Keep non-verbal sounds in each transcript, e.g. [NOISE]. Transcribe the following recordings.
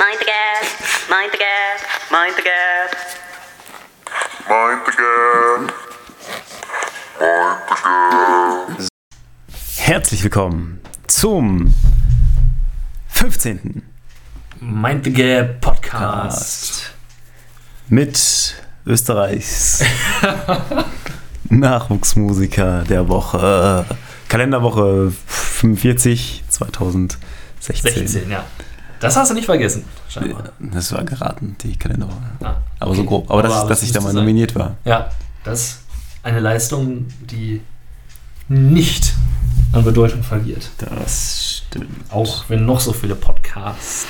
Mind the gap, mind the gap, mind the gap. Mind the gap. Mind the gap. Herzlich willkommen zum 15. Mind the Gap Podcast. mit Österreichs [LAUGHS] Nachwuchsmusiker der Woche. Kalenderwoche 45 2016. 16, ja. Das hast du nicht vergessen, scheinbar. Das war geraten, die Kalenderwoche. Ah, Aber so okay. grob. Aber, dass, Aber dass ich da mal sein. nominiert war. Ja, das ist eine Leistung, die nicht an Bedeutung verliert. Das stimmt. Auch wenn noch so viele Podcasts.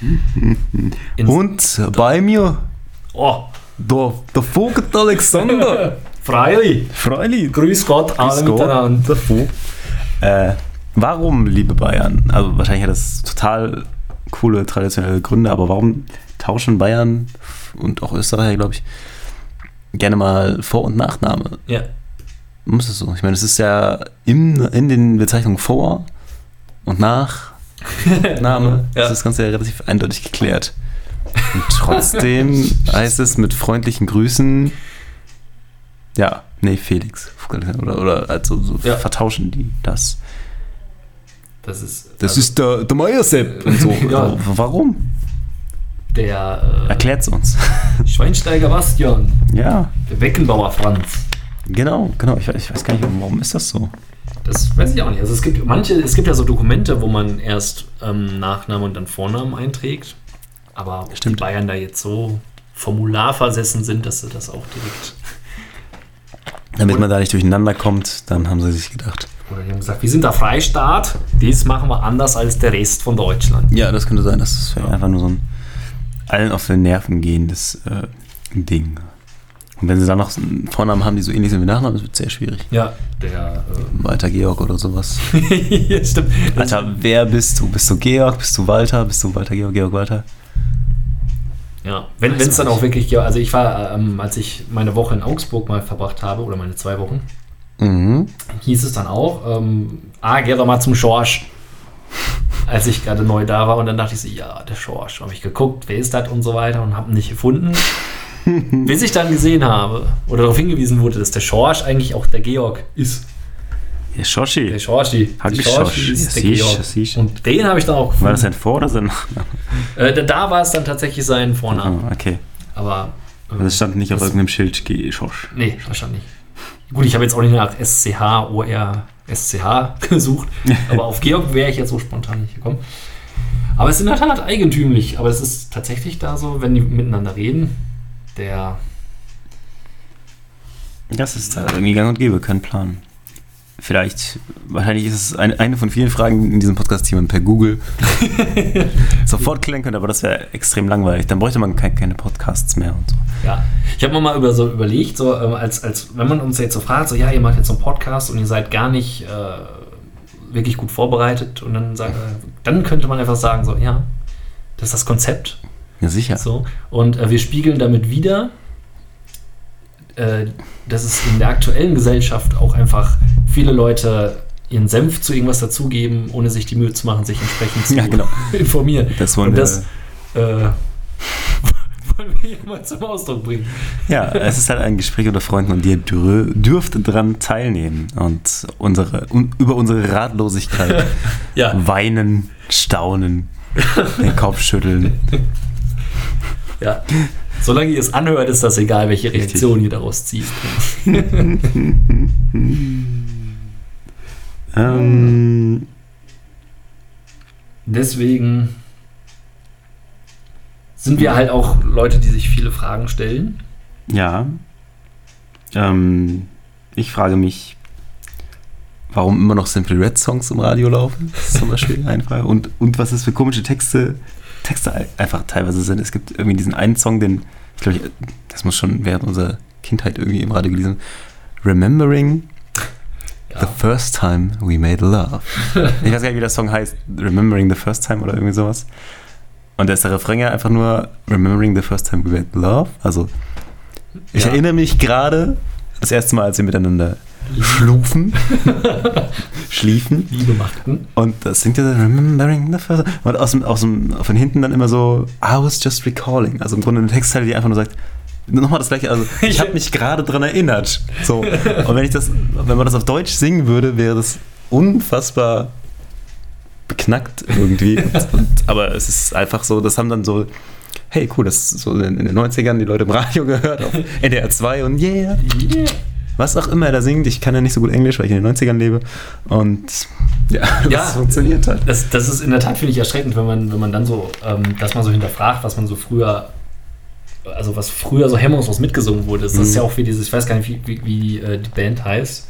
[LAUGHS] Und bei mir Oh, der, der Vogt Alexander. [LAUGHS] Freilich. Freilich. Grüß Gott, alle Grüß Gott. miteinander. Äh, warum, liebe Bayern? Also wahrscheinlich hat das total coole traditionelle Gründe, aber warum tauschen Bayern und auch Österreicher, glaube ich, gerne mal Vor- und Nachname? Ja, Muss es so? Ich meine, es ist ja in, in den Bezeichnungen Vor- und Nachname. [LAUGHS] Ja. Das ist das Ganze ja relativ eindeutig geklärt. Und trotzdem [LAUGHS] heißt es mit freundlichen Grüßen, ja, nee, Felix. Oder, oder also so Ja. vertauschen die das. Das ist. Das also ist der, der Meiersepp und so. [LAUGHS] Ja. Warum? der äh, Erklärt's uns. [LAUGHS] Schweinsteiger Bastian, ja, der Beckenbauer Franz. genau, genau. Ich weiß, ich weiß gar nicht, warum ist das so? Das weiß ich auch nicht. Also es gibt manche, es gibt ja so Dokumente, wo man erst ähm, Nachname und dann Vornamen einträgt. Aber ob die Stimmt. Bayern da jetzt so formularversessen sind, dass sie das auch direkt. Damit man da nicht durcheinander kommt, dann haben sie sich gedacht. Oder die haben gesagt, wir sind der Freistaat, das machen wir anders als der Rest von Deutschland. Ja, das könnte sein, dass es vielleicht einfach nur so ein allen auf den Nerven gehendes äh, Ding. Und wenn sie dann noch Vornamen haben, die so ähnlich sind wie Nachnamen, das wird sehr schwierig. Ja, der. Walter Georg oder sowas. Äh, [LAUGHS] ja, stimmt. Das- Alter, wer bist du? Bist du Georg? Bist du Walter? Bist du Walter Georg? Georg Walter? Ja, wenn es dann auch wirklich, ja, also ich war, ähm, als ich meine Woche in Augsburg mal verbracht habe, oder meine zwei Wochen, Mhm. hieß es dann auch, ähm, ah, geh doch mal zum Schorsch. [LAUGHS] Als ich gerade neu da war und dann dachte ich so, ja, der Schorsch. Habe ich geguckt, wer ist das und so weiter und habe ihn nicht gefunden. [LAUGHS] Bis ich dann gesehen habe oder darauf hingewiesen wurde, dass der Schorsch eigentlich auch der Georg ist. Der Schorschi. Der ich Schorsch. Schorschi ist der Georg. Und den habe ich dann auch War das gefunden. ein Vor- oder sein Nachname? [LAUGHS] Äh, da- da war es dann tatsächlich sein Vorname. Ah, okay. Aber. äh, Also es stand nicht auf das- irgendeinem Schild Ge- Schorsch. Nee, wahrscheinlich. Gut, ich habe jetzt auch nicht nach SCH, OR, SCH [LAUGHS] gesucht, aber auf Georg wäre ich jetzt so spontan nicht gekommen. Aber es ist in der Tat eigentümlich, aber es ist tatsächlich da so, wenn die miteinander reden, der. Das ist da irgendwie gang und gäbe, kein Plan. Vielleicht, wahrscheinlich ist es eine, eine von vielen Fragen in diesem Podcast, die man per Google [LAUGHS] sofort klären könnte, aber das wäre extrem langweilig. Dann bräuchte man kein, keine Podcasts mehr und so. Ja, ich habe mir mal über so überlegt, so ähm, als, als wenn man uns jetzt so fragt, so ja, ihr macht jetzt so einen Podcast und ihr seid gar nicht äh, wirklich gut vorbereitet und dann sagt, äh, dann könnte man einfach sagen, so ja, das ist das Konzept, Ja, sicher. So, und äh, wir spiegeln damit wieder, äh, dass es in der aktuellen Gesellschaft auch einfach viele Leute ihren Senf zu irgendwas dazugeben, ohne sich die Mühe zu machen, sich entsprechend [LAUGHS] zu Ja, genau. informieren. Das wollen und wir- das äh, [LAUGHS] wollen wir hier mal zum Ausdruck bringen. Ja, es ist halt ein Gespräch unter Freunden und ihr dür dürft dran teilnehmen und unsere, un über unsere Ratlosigkeit Ja, weinen, staunen, den Kopf schütteln. ja. Solange ihr es anhört, ist das egal, welche Reaktion ihr daraus zieht. [LAUGHS] Ähm, Deswegen sind wir halt auch Leute, die sich viele Fragen stellen. ja. Ähm, ich frage mich, warum immer noch Simple Red Songs im Radio laufen. Das ist zum Beispiel [LAUGHS] eine Frage. Und, und was es für komische Texte, Texte ein- einfach teilweise sind. Es gibt irgendwie diesen einen Song, den, ich glaube, das muss schon während unserer Kindheit irgendwie im Radio gelesen. Remembering Ja. the first time we made love. [LAUGHS] Ich weiß gar nicht, wie der Song heißt. Remembering the first time oder irgendwie sowas. Und da ist der Refrain ja einfach nur Remembering the first time we made love. Also, ich Ja. erinnere mich gerade das erste Mal, als wir miteinander Schlufen. [LAUGHS] Schliefen. Liebe machten. Und das singt er dann, Remembering the first. Und aus dem, aus dem, von hinten dann immer so, I was just recalling. Also im Grunde eine Textzeile, die einfach nur sagt, nochmal das gleiche, also ich habe mich gerade dran erinnert. So. Und wenn ich das, wenn man das auf Deutsch singen würde, wäre das unfassbar beknackt irgendwie. Und, und, aber es ist einfach so, das haben dann so, hey cool, das ist so in, in den 90ern die Leute im Radio gehört, auf [LAUGHS] NDR 2 und yeah. Yeah. Was auch immer er da singt, ich kann ja nicht so gut Englisch, weil ich in den 90ern lebe. Und ja, [LAUGHS] das Ja. funktioniert halt. Das, das ist in der Tat, finde ich, erschreckend, wenn man, wenn man dann so, ähm, dass man so hinterfragt, was man so früher, also was früher so hemmungslos mitgesungen wurde. Das ist Mhm. ja auch wie dieses, ich weiß gar nicht, wie, wie, wie äh, die Band heißt,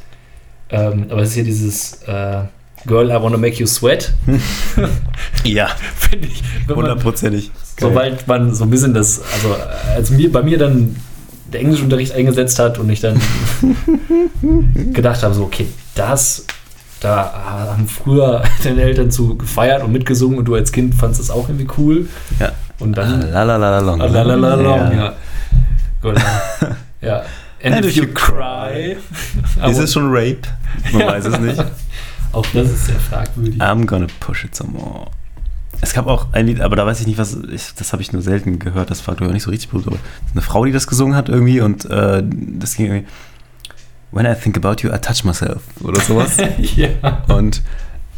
ähm, aber es ist hier dieses äh, Girl, I Wanna Make You Sweat, [LAUGHS] Ja, [LAUGHS] finde ich. Hundertprozentig. sobald man so ein bisschen das, also äh, als mir, bei mir dann der Englischunterricht eingesetzt hat und ich dann [LAUGHS] gedacht habe, so, okay, das, da haben früher [LAUGHS] deine Eltern zu gefeiert und mitgesungen und du als Kind fandest es auch irgendwie cool. Ja. Und dann, La la la la long. Ah, la la la la, Ja. Gut, [LAUGHS] ja. And, if you cry. Ist es schon Rape? Man weiß es nicht. auch das ist sehr fragwürdig. I'm gonna push it some more. Es gab auch ein Lied, aber da weiß ich nicht, was. Ich, das habe ich nur selten gehört. Das war, glaube ich, auch nicht so richtig berühmt. Aber eine Frau, die das gesungen hat irgendwie und äh, das ging irgendwie. When I think about you, I touch myself oder sowas. [LAUGHS] ja. und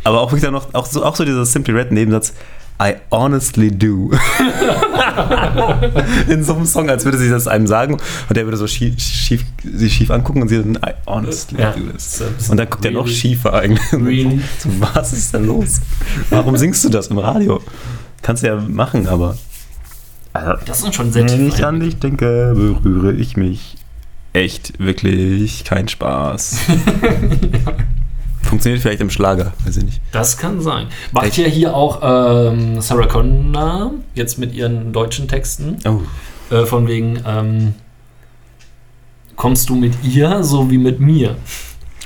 aber auch wirklich dann noch auch so, auch so dieser Simply Red Nebensatz. I honestly do. [LAUGHS] In so einem Song, als würde sie das einem sagen und der würde so schief, schief, sie schief angucken und sie dann I honestly Ja. do this. Und dann guckt er noch really- schiefer eigentlich. Really? So, was ist denn los? Warum singst du das im Radio? Kannst du ja machen, aber. Also, Das sind schon sehr wenn ich an dich denke, berühre ich mich. Echt, wirklich, kein Spaß. [LAUGHS] Funktioniert vielleicht im Schlager, weiß ich nicht. Das kann sein. Macht Echt? ja hier auch ähm, Sarah Connor jetzt mit ihren deutschen Texten. Oh, Äh, von wegen, ähm, kommst du mit ihr so wie mit mir?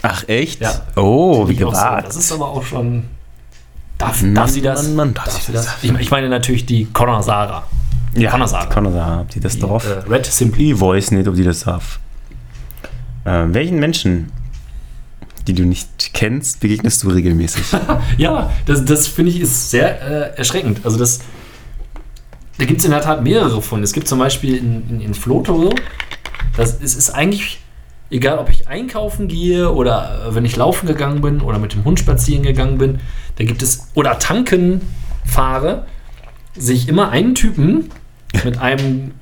ach echt? Ja. Oh, wie auch so. gewagt. Das ist aber auch schon. Darf, Mann, darf sie das? Mann, Mann, darf darf sie das? das? Ich, ich meine natürlich die Connor Sarah. ja, Connor sagen. Connor sagen, ob die das Die, drauf? äh, Red Simply. Ich weiß nicht, ob die das darf. Ähm, welchen Menschen, die du nicht kennst, begegnest du regelmäßig? [LAUGHS] Ja, das, das finde ich ist sehr äh, erschreckend. Also das, da gibt es in der Tat mehrere von. Es gibt zum Beispiel in, in, in Flotoro, das es ist eigentlich egal, ob ich einkaufen gehe oder äh, wenn ich laufen gegangen bin oder mit dem Hund spazieren gegangen bin, da gibt es oder tanken fahre, sehe ich immer einen Typen mit einem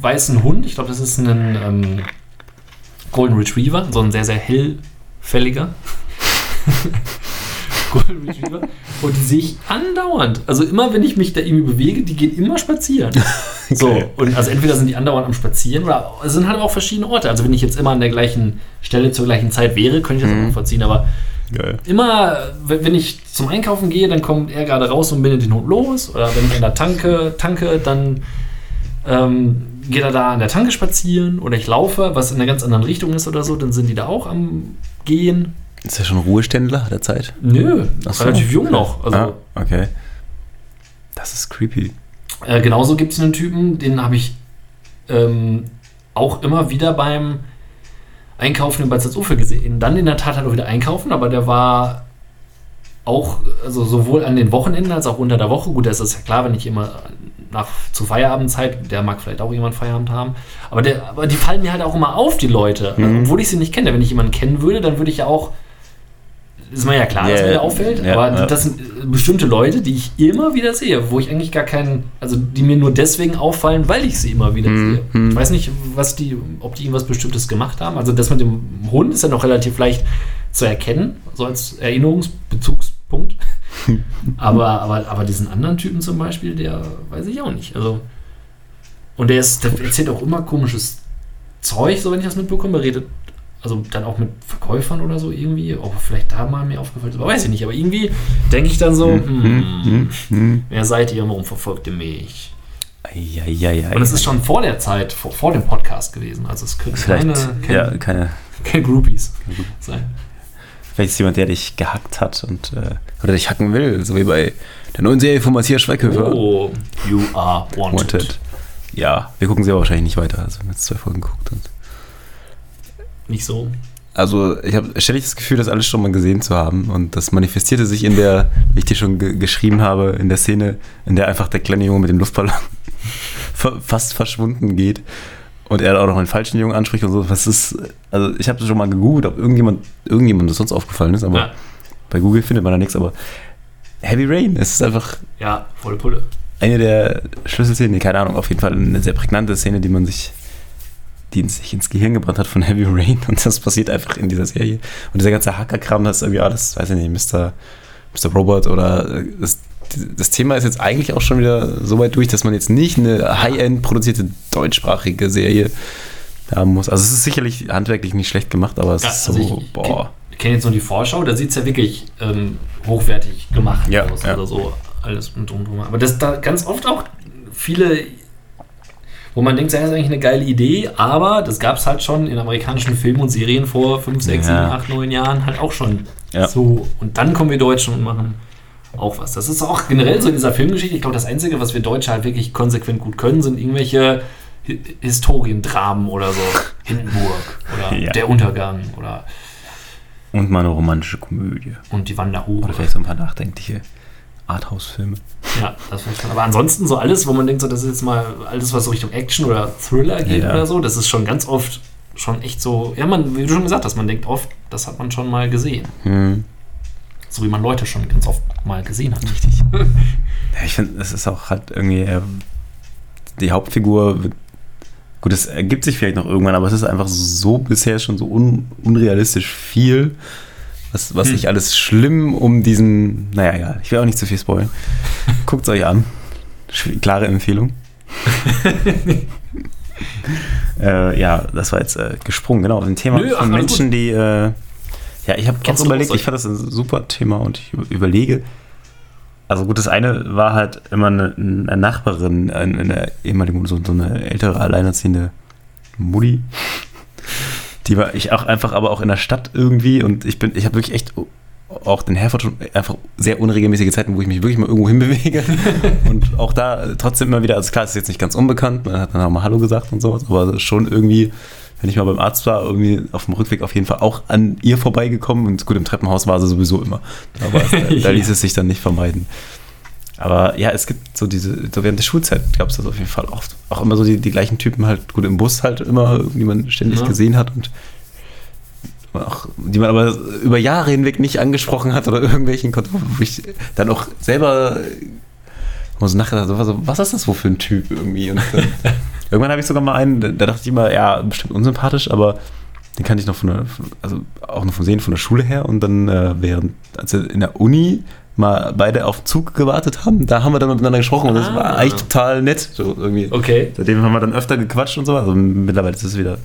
weißen Hund. Ich glaube, das ist ein ähm, Golden Retriever, so ein sehr, sehr [LAUGHS] Golden Retriever. Und die sehe ich andauernd. Also immer, wenn ich mich da irgendwie bewege, die gehen immer spazieren. [LAUGHS] So, Okay. und also entweder sind die andauernd am Spazieren oder es sind halt auch verschiedene Orte. Also wenn ich jetzt immer an der gleichen Stelle zur gleichen Zeit wäre, könnte ich das auch verziehen. Aber Geil. immer, wenn wenn ich zum Einkaufen gehe, dann kommt er gerade raus und bindet den Hund los. Oder wenn ich an der Tanke tanke, dann ähm, geht er da an der Tanke spazieren. Oder ich laufe, was in einer ganz anderen Richtung ist oder so, dann sind die da auch am Gehen. Ist er schon Ruheständler? Hat er Zeit? Nö, so. relativ jung noch. Also, ah, okay. Das ist creepy. Äh, genauso gibt es einen Typen, den habe ich ähm, auch immer wieder beim Einkaufen in Bad Salzufer gesehen. Dann in der Tat hat er wieder einkaufen, aber der war auch, also sowohl an den Wochenenden als auch unter der Woche. Gut, das ist ja klar, wenn ich immer nach zu Feierabendzeit, der mag vielleicht auch jemand Feierabend haben, aber, der, aber die fallen mir halt auch immer auf, die Leute. Also, obwohl ich sie nicht kenne. Wenn ich jemanden kennen würde, dann würde ich ja auch ist mir ja klar, dass Ja, mir der ja. auffällt, Ja, aber das sind äh, bestimmte Leute, die ich immer wieder sehe, wo ich eigentlich gar keinen, also die mir nur deswegen auffallen, weil ich sie immer wieder Hm, sehe. hm. Ich weiß nicht, was die, ob die irgendwas Bestimmtes gemacht haben. Also das mit dem Hund ist ja noch relativ leicht zu erkennen, so als Erinnerungsbezugspunkt. [LAUGHS] aber, aber, aber diesen anderen Typen zum Beispiel, der weiß ich auch nicht. Also und der, ist, der erzählt auch immer komisches Zeug, so wenn ich das mitbekomme, redet also dann auch mit Verkäufern oder so irgendwie, ob vielleicht da mal mir aufgefallen ist, aber weiß ich nicht. Aber irgendwie denke ich dann so, hm, Hm. wer seid ihr, warum verfolgt ihr mich? Eieiei. Und es ist schon vor der Zeit, vor, vor dem Podcast gewesen. Also es können Vielleicht, keine, keine, ja, keine, keine Groupies sein. Vielleicht ist jemand, der dich gehackt hat und äh, oder dich hacken will, so wie bei der neuen Serie von Matthias Schweighöfer. Oh, you are wanted. Wanted. Ja, wir gucken sie aber wahrscheinlich nicht weiter. Also wir haben jetzt zwei Folgen geguckt und Nicht so. also ich habe ständig das Gefühl, das alles schon mal gesehen zu haben. Und das manifestierte sich in der, wie ich dir schon ge geschrieben habe, in der Szene, in der einfach der kleine Junge mit dem Luftballon [LAUGHS] fa- fast verschwunden geht. Und er auch noch einen falschen Jungen anspricht und so. Was ist, also ich habe schon mal gegoogelt, ob irgendjemand, irgendjemand das sonst aufgefallen ist, aber Ja. bei Google findet man da nichts. Aber Heavy Rain, es ist einfach Ja, volle Pulle. eine der Schlüsselszenen, keine Ahnung, auf jeden Fall eine sehr prägnante Szene, die man sich, die sich ins Gehirn gebrannt hat von Heavy Rain und das passiert einfach in dieser Serie. Und dieser ganze Hackerkram, das ist irgendwie alles, weiß ich nicht, Mr. Mr. Robot oder äh, das, Thema ist jetzt eigentlich auch schon wieder so weit durch, dass man jetzt nicht eine High-End produzierte deutschsprachige Serie haben muss. Also es ist sicherlich handwerklich nicht schlecht gemacht, aber es Ja, ist so, also ich- boah. Ich kenne jetzt nur die Vorschau, da sieht es ja wirklich ähm, hochwertig gemacht Ja, aus ja. oder so. Alles und drum drum. Aber das da ganz oft auch viele, wo man denkt, das ist eigentlich eine geile Idee, aber das gab es halt schon in amerikanischen Filmen und Serien vor 5, 6, Ja. 7, 8, 9 Jahren halt auch schon so. Und dann kommen wir Deutschen und machen auch was. Das ist auch generell so in dieser Filmgeschichte. Ich glaube, das Einzige, was wir Deutsche halt wirklich konsequent gut können, sind irgendwelche Hi- Historiendramen oder so. [LAUGHS] Hindenburg oder Ja. Der Untergang oder Und mal eine romantische Komödie. und die Wanderhure. Oder vielleicht so ein paar nachdenkliche Arthouse-Filme. Ja, das vielleicht schon. Aber ansonsten so alles, wo man denkt, so, das ist jetzt mal alles, was so Richtung Action oder Thriller geht Ja. oder so, das ist schon ganz oft schon echt so, ja, man, wie du schon gesagt hast, man denkt oft, das hat man schon mal gesehen. Hm. So wie man Leute schon ganz oft mal gesehen hat. Richtig. [LAUGHS] Ja, ich finde, es ist auch halt irgendwie, äh, die Hauptfigur, gut, es ergibt sich vielleicht noch irgendwann, aber es ist einfach so bisher schon so un, unrealistisch viel, was, was Hm. nicht alles schlimm um diesen, naja, egal, ich will auch nicht zu viel spoilern. [LAUGHS] Guckt es euch an. Klare Empfehlung. [LAUGHS] äh, ja, das war jetzt äh, gesprungen, genau, ein Thema Nö, ach, von alles Menschen, die, äh, ja, ich habe auch überlegt, ich fand das ein super Thema und ich über- überlege, also gut, das eine war halt immer eine, eine Nachbarin, eine, eine ehemalige, so, so eine ältere, alleinerziehende Mutti. Die war ich auch einfach, aber auch in der Stadt irgendwie und ich bin, ich habe wirklich echt auch in Herford schon einfach sehr unregelmäßige Zeiten, wo ich mich wirklich mal irgendwo hinbewege. [LAUGHS] und auch da trotzdem immer wieder, also klar, es ist jetzt nicht ganz unbekannt, man hat dann auch mal Hallo gesagt und sowas, aber schon irgendwie, wenn ich mal beim Arzt war, irgendwie auf dem Rückweg auf jeden Fall auch an ihr vorbeigekommen und gut, im Treppenhaus war sie sowieso immer. Aber [LAUGHS] da, da ließ es sich dann nicht vermeiden. Aber ja, es gibt so diese, so während der Schulzeit gab es das auf jeden Fall oft. Auch immer so die, die gleichen Typen halt, gut im Bus halt immer, die man ständig Ja. gesehen hat und auch, die man aber über Jahre hinweg nicht angesprochen hat oder [LAUGHS] irgendwelchen Kontrollen, wo ich dann auch selber wo so nachgedacht so, was ist das wohl für ein Typ irgendwie? Und dann, [LAUGHS] irgendwann habe ich sogar mal einen, da da dachte ich immer, ja, bestimmt unsympathisch, aber den kannte ich noch von der, also auch noch vom Sehen von der Schule her und dann äh, während, als wir in der Uni mal beide auf den Zug gewartet haben, da haben wir dann miteinander gesprochen und das Ah. war eigentlich total nett. So irgendwie. Okay. Seitdem haben wir dann öfter gequatscht und so. Also mittlerweile ist es wieder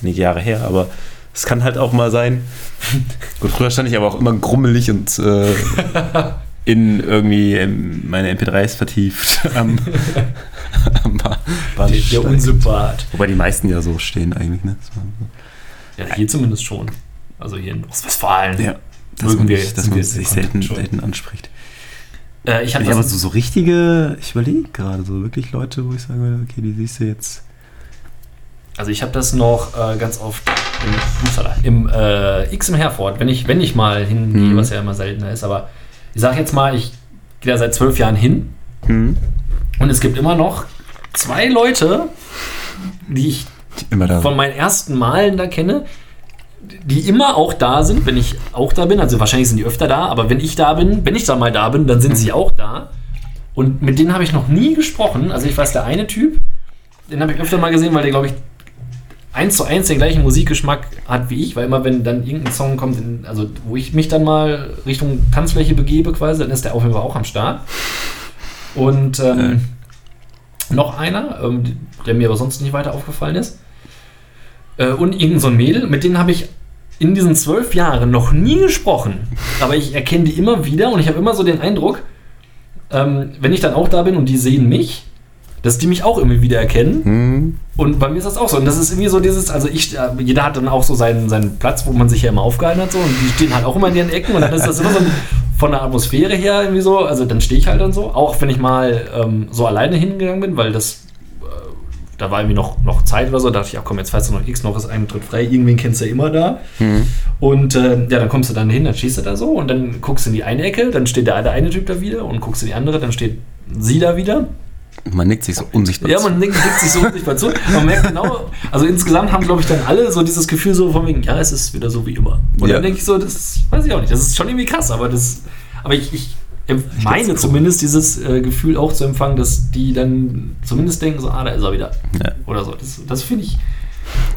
einige Jahre her, aber es kann halt auch mal sein. [LAUGHS] Gut, früher stand ich aber auch immer grummelig und äh, [LAUGHS] in irgendwie in meine MP3s vertieft [LAUGHS] am, [LAUGHS] am Ba- Der, der Bahnsteig. Unsympath. Wobei die meisten ja so stehen eigentlich, ne? So- Ja, hier zumindest schon. Also hier in Ostwestfalen. Ja, dass man, nicht- dass man sich selten, selten anspricht. Äh, ich habe aber so, so richtige, ich überlege gerade, so wirklich Leute, wo ich sage, okay, die siehst du jetzt. Also ich habe das noch äh, ganz oft im, im äh, X im Herford, wenn ich, wenn ich mal hingehe, Mhm. was ja immer seltener ist, aber ich sage jetzt mal, ich gehe da seit zwölf Jahren hin Hm. und es gibt immer noch zwei Leute, die ich von meinen ersten Malen da kenne, die immer auch da sind, wenn ich auch da bin. Also wahrscheinlich sind die öfter da, aber wenn ich da bin, wenn ich da mal da bin, dann sind sie auch da. Und mit denen habe ich noch nie gesprochen. Also ich weiß, der eine Typ, den habe ich öfter mal gesehen, weil der, glaube ich, eins zu eins den gleichen Musikgeschmack hat wie ich, weil immer wenn dann irgendein Song kommt, in, also wo ich mich dann mal Richtung Tanzfläche begebe quasi, dann ist der auf jeden Fall auch am Start. Und ähm, noch einer, ähm, der mir aber sonst nicht weiter aufgefallen ist. Äh, und irgend so ein Mädel, mit denen habe ich in diesen zwölf Jahren noch nie gesprochen. Aber ich erkenne die immer wieder und ich habe immer so den Eindruck, ähm, wenn ich dann auch da bin und die sehen mich, dass die mich auch immer wieder erkennen. Hm. Und bei mir ist das auch so. Und das ist irgendwie so dieses, also ich, äh, jeder hat dann auch so seinen, seinen Platz, wo man sich ja immer aufgehalten hat. So, und die stehen halt auch immer in ihren Ecken. Und dann ist das immer so ein, von der Atmosphäre her irgendwie so. Also dann stehe ich halt dann so. Auch wenn ich mal ähm, so alleine hingegangen bin, weil das äh, da war irgendwie noch, noch Zeit oder so, da dachte ich, ja komm, jetzt fährst du noch X, noch ist ein Tritt frei, irgendwen kennst du ja immer da. Und äh, ja, dann kommst du dann hin, dann stehst du da so und dann guckst du in die eine Ecke, dann steht der, der eine Typ da wieder und guckst in die andere, dann steht sie da wieder. Man nickt sich so unsichtbar Ja, zu. man nickt, nickt sich so unsichtbar zu. [LAUGHS] Man merkt genau, also insgesamt haben, glaube ich, dann alle so dieses Gefühl so von wegen, ja, es ist wieder so wie immer. Und Ja. dann denke ich so, das weiß ich auch nicht, das ist schon irgendwie krass, aber das, aber ich, ich meine cool. zumindest dieses äh, Gefühl auch zu empfangen, dass die dann zumindest denken so, ah, da ist er wieder. Ja. Oder so. Das, das finde ich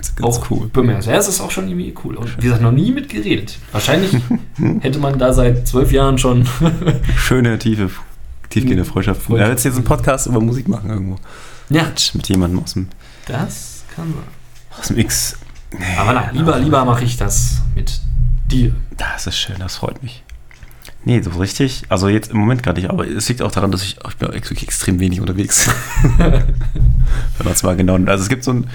Das auch cool. bemerkenswert. Ja, es ist auch schon irgendwie cool. Und wie gesagt, noch nie mit geredet. Wahrscheinlich [LAUGHS] hätte man da seit zwölf Jahren schon. Schöne, tiefe, tiefgehende Freundschaft. Freundschaft. Ja, jetzt jetzt einen Podcast über Musik machen irgendwo. ja, Mit jemandem aus dem, das kann sein. aus dem X. Nee, Aber nein, lieber, lieber mache ich das mit dir. Das ist schön, das freut mich. Nee, so richtig. Also jetzt im Moment gar nicht, aber es liegt auch daran, dass ich, ich bin extrem wenig unterwegs. [LAUGHS] Wenn man es mal genau. Also es gibt so einen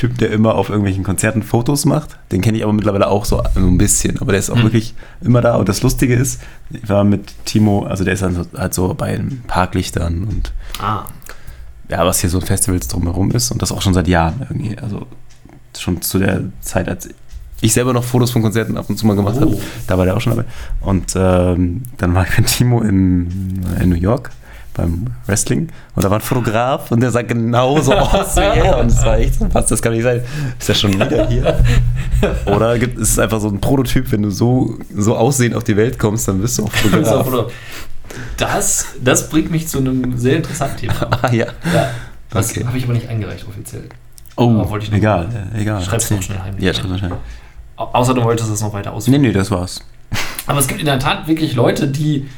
Typ, der immer auf irgendwelchen Konzerten Fotos macht. Den kenne ich aber mittlerweile auch so, ein bisschen. Aber der ist auch Mhm. wirklich immer da. Und das Lustige ist, ich war mit Timo, also der ist dann so, halt so bei den Parklichtern und Ah, ja, was hier so Festivals drumherum ist und das auch schon seit Jahren irgendwie. Also schon zu der Zeit, als ich selber noch Fotos von Konzerten ab und zu mal gemacht Oh. habe. Da war der auch schon dabei. Und ähm, dann war ich mit Timo in, in New York beim Wrestling und da war ein Fotograf und der sah genauso [LAUGHS] aus wie er und es war echt so, was, das kann nicht sein. Ist er schon wieder hier? [LAUGHS] Oder gibt, ist es einfach so ein Prototyp, wenn du so, so aussehend auf die Welt kommst, dann bist du auch Fotograf. das, das bringt mich zu einem sehr interessanten Thema. [LAUGHS] ah ja. Ja, das Okay. habe ich aber nicht eingereicht offiziell. Oh, egal, äh, egal. Schreib's noch schnell heimlich. Ja, schreib's schnell. Au- Außer du wolltest es noch weiter ausführen. Nee, nee, das war's. Aber es gibt in der Tat wirklich Leute, die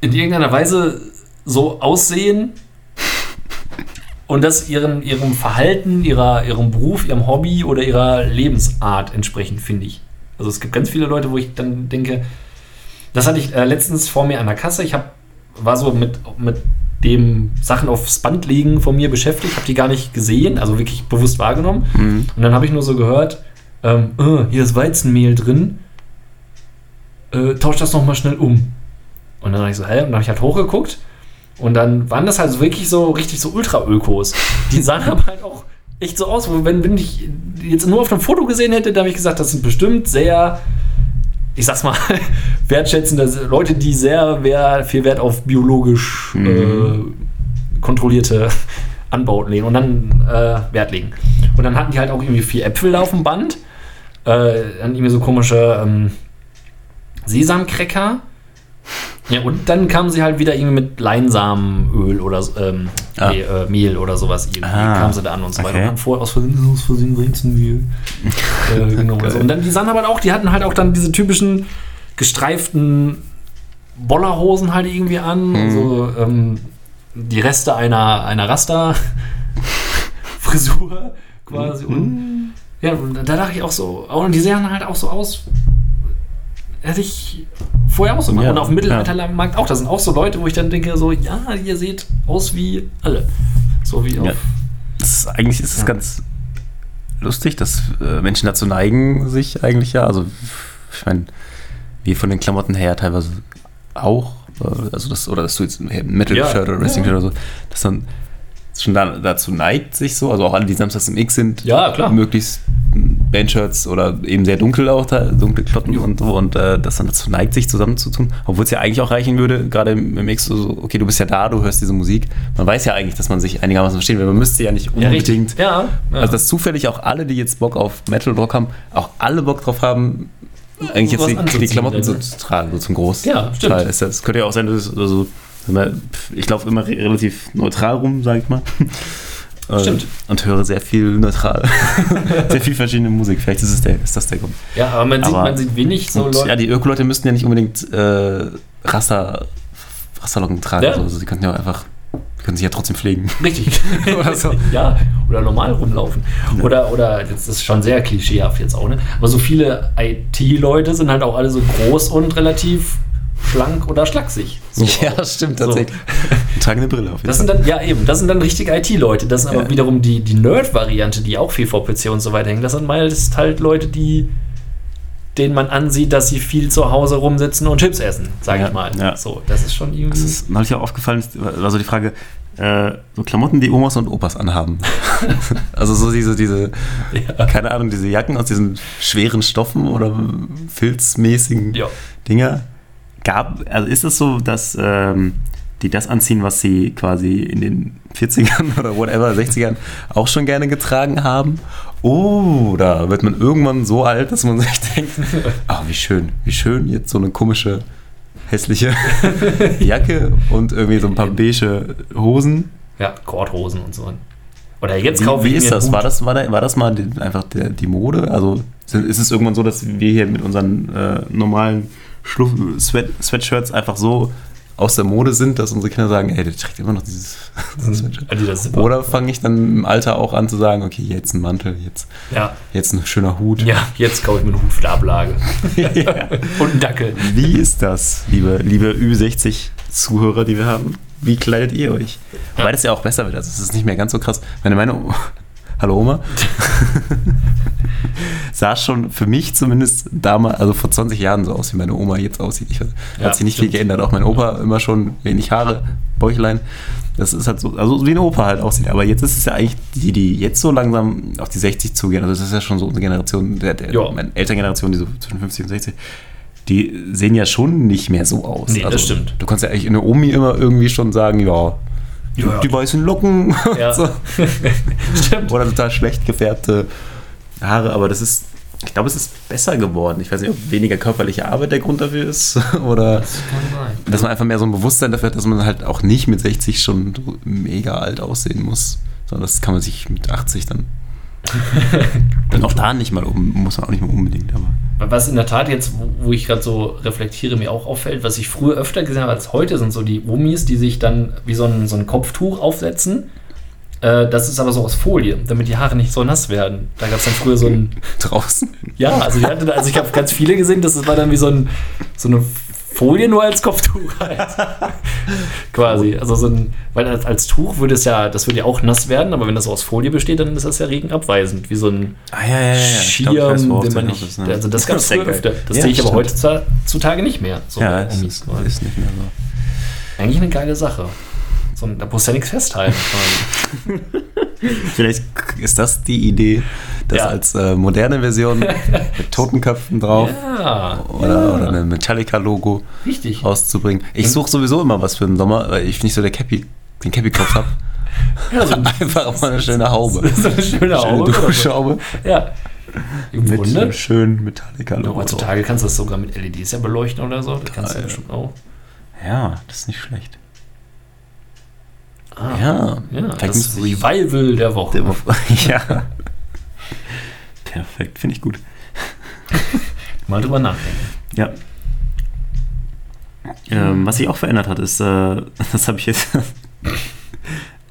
in irgendeiner Weise so aussehen [LAUGHS] und das ihrem, ihrem Verhalten, ihrer, ihrem Beruf, ihrem Hobby oder ihrer Lebensart entsprechend, finde ich. Also es gibt ganz viele Leute, wo ich dann denke, das hatte ich äh, letztens vor mir an der Kasse. Ich hab, war so mit, mit dem Sachen aufs Band legen von mir beschäftigt, habe die gar nicht gesehen, also wirklich bewusst wahrgenommen. Mhm. Und dann habe ich nur so gehört, ähm, äh, hier ist Weizenmehl drin, äh, tausch das nochmal schnell um. Und dann habe ich so, hä? Und dann habe ich halt hochgeguckt und dann waren das halt so wirklich so richtig so Ultra-Ökos. Die sahen [LAUGHS] aber halt auch echt so aus, wo wenn, wenn ich jetzt nur auf einem Foto gesehen hätte, dann habe ich gesagt, das sind bestimmt sehr, ich sag's mal, [LAUGHS] wertschätzende Leute, die sehr viel Wert auf biologisch äh, kontrollierte [LAUGHS] Anbauten legen und dann äh, Wert legen. Und dann hatten die halt auch irgendwie vier Äpfel auf dem Band, äh, dann irgendwie so komische ähm, Sesamcracker. Ja, und dann kamen sie halt wieder irgendwie mit Leinsamenöl oder ähm, Ah. nee, äh, Mehl oder sowas. Irgendwie Ah, kamen sie da an und so weiter. okay. Und dann vor, aus Versehen, aus Versehen Weizenmehl. [LAUGHS] äh, genau. und, so. und dann, die sahen aber auch, die hatten halt auch dann diese typischen gestreiften Bollerhosen halt irgendwie an. Mhm. So, ähm, die Reste einer, einer Rasta-Frisur [LAUGHS] quasi. Mhm. Und, ja, und da dachte ich auch so, und die sehen halt auch so aus, hätte ich vorher auch so gemacht. Ja, und auf dem Mittelaltermarkt auch. Das sind auch so Leute, wo ich dann denke, so, ja, ihr seht aus wie alle. So wie auf. Ja. Ist, eigentlich ist es Ja. ganz lustig, dass äh, Menschen dazu neigen, sich eigentlich ja, also ich meine, wie von den Klamotten her teilweise auch, äh, also das, oder dass du jetzt ein Metal-Shirt Ja. oder Wrestling-Shirt oder so, dass dann schon da, dazu neigt, sich so, also auch alle, die samstags im X sind, Ja, klar. möglichst Bandshirts oder eben sehr dunkel auch, da, dunkle Klotten und so und äh, das dann dazu neigt, sich zusammenzutun, obwohl es ja eigentlich auch reichen würde, gerade im, im X, so, okay, du bist ja da, du hörst diese Musik, man weiß ja eigentlich, dass man sich einigermaßen versteht, weil man müsste ja nicht unbedingt, Ja, ja. also dass zufällig auch alle, die jetzt Bock auf Metal Rock haben, auch alle Bock drauf haben, eigentlich jetzt die, die Klamotten so ne? zu tragen, so zum Groß. Ja, stimmt. Das, das könnte ja auch sein, dass es also, ich laufe immer re- relativ neutral rum, sag ich mal. [LAUGHS] Stimmt. Und höre sehr viel neutral. [LAUGHS] sehr viel verschiedene Musik. Vielleicht ist, es der, ist das der Grund. ja, aber man sieht, Aber- man sieht wenig so Leute. ja, die Öko-Leute müssten ja nicht unbedingt äh, Raster, Rasterlocken tragen. Ja. Also, sie könnten ja auch einfach, können sich ja trotzdem pflegen. Richtig. [LAUGHS] Oder so. Ja, oder normal rumlaufen. Oder, oder, das ist schon sehr klischeehaft jetzt auch, ne? Aber so viele IT-Leute sind halt auch alle so groß und relativ schlank oder schlaksig. So. [LAUGHS] ja, stimmt So. tatsächlich. Und tragen eine Brille auf. jeden Das sind Fall. dann, ja eben, das sind dann richtige IT-Leute. Das sind aber Ja. wiederum die, die Nerd-Variante, die auch viel vor PC und so weiter hängen. Das sind meist halt Leute, die denen man ansieht, dass sie viel zu Hause rumsitzen und Chips essen, sage Ja, ich mal. ja. So, das ist schon irgendwie. Das ist neulich auch aufgefallen, ist, war so die Frage, äh, so Klamotten, die Omas und Opas anhaben. [LAUGHS] also so diese, diese, Ja. keine Ahnung, diese Jacken aus diesen schweren Stoffen oder filzmäßigen Ja. Dinger. Gab, also ist es so, dass ähm, die das anziehen, was sie quasi in den 40ern [LAUGHS] oder whatever, 60ern auch schon gerne getragen haben? Oder wird man irgendwann so alt, dass man sich [LAUGHS] denkt, ah, wie schön, wie schön, jetzt so eine komische, hässliche [LAUGHS] Jacke und irgendwie so ein paar beige Hosen. Ja, Korthosen und so. Oder jetzt Wie, kaufe wie ich ist mir das? War das, war, da, war das mal die, einfach der, die Mode? Also ist es irgendwann so, dass wir hier mit unseren äh, normalen Schluff Sweat Sweatshirts einfach so aus der Mode sind, dass unsere Kinder sagen, ey, der trägt immer noch dieses, dieses [LAUGHS] Sweatshirt. Oder fange ich dann im Alter auch an zu sagen, okay, jetzt ein Mantel, jetzt, Ja. jetzt ein schöner Hut. ja, jetzt kaufe ich mir einen Hut für die Ablage. [LAUGHS] Ja. Und einen Dackel. Wie ist das, liebe, liebe Ü60-Zuhörer, die wir haben? Wie kleidet ihr euch? Wobei das ja auch besser wird. Also es ist nicht mehr ganz so krass. Meine, O- [LAUGHS] Hallo Oma. Sah schon für mich zumindest damals, also vor 20 Jahren so aus, wie meine Oma jetzt aussieht. Ich, Ja, hat sich nicht viel stimmt. geändert. Auch mein Opa immer schon wenig Haare, Bäuchlein. Das ist halt so, also wie ein Opa halt aussieht. Aber jetzt ist es ja eigentlich die, die jetzt so langsam auf die 60 zugehen. Also das ist ja schon so unsere Generation, der, der Ja. meine Elterngeneration, die so zwischen 50 und 60 die sehen ja schon nicht mehr so aus. Also Nee, das stimmt. Du kannst ja eigentlich in der Omi immer irgendwie schon sagen, ja, die, Ja, ja. die weißen Locken Ja. [LAUGHS] so. [LAUGHS] Stimmt. oder total schlecht gefärbte Haare, aber das ist, ich glaube, es ist besser geworden. Ich weiß nicht, ob weniger körperliche Arbeit der Grund dafür ist [LAUGHS] oder Das sein. dass man einfach mehr so ein Bewusstsein dafür hat, dass man halt auch nicht mit 60 schon mega alt aussehen muss, sondern das kann man sich mit 80 dann. [LAUGHS] Und auch da nicht mal um, muss man auch nicht mal unbedingt, aber. Was in der Tat jetzt, wo- ich gerade so reflektiere, mir auch auffällt, was ich früher öfter gesehen habe als heute, sind so die Omis, die sich dann wie so ein, so ein Kopftuch aufsetzen. Äh, das ist aber so aus Folie, damit die Haare nicht so nass werden. Da gab es dann früher so ein. [LAUGHS] Draußen. Ja, also, hatte, also ich habe ganz viele gesehen, das war dann wie so, ein, so eine Folie nur als Kopftuch halt. [LAUGHS] Quasi. Also so ein, weil als, als Tuch würde es ja, das würde ja auch nass werden, aber wenn das aus Folie besteht, dann ist das ja regenabweisend, wie so ein Ah, ja, ja, ja. Schirm, den man nicht. Also das gab es früher öfter. Das sehe ich aber heutzutage nicht mehr. So Ja, ist, ist nicht mehr so. Eigentlich eine geile Sache. So, da musst du ja nichts festhalten. [LAUGHS] Vielleicht ist das die Idee, das Ja. als äh, moderne Version mit Totenköpfen drauf ja, oder, ja, oder ein Metallica-Logo richtig. rauszubringen. Ich suche sowieso immer was für den Sommer, weil ich nicht so der Cappy, den Cappy-Kopf habe. Ja, so, [LAUGHS] ein- Einfach mal eine schöne Haube. [LAUGHS] so eine schöne Schöne Haube. so. Duschhaube Ja. Im mit Grunde. einem schönen Metallica-Logo. heutzutage kannst du das sogar mit LEDs ja beleuchten oder so. Das kannst du bestimmt auch. Ja, das ist nicht schlecht. Ah, Ja, ja das Revival der Woche. Der Woche- [LAUGHS] ja. Perfekt, finde ich gut. [LAUGHS] Mal drüber nachdenken. Ja. Ähm, was sich auch verändert hat, ist, äh, [LAUGHS] das habe ich jetzt.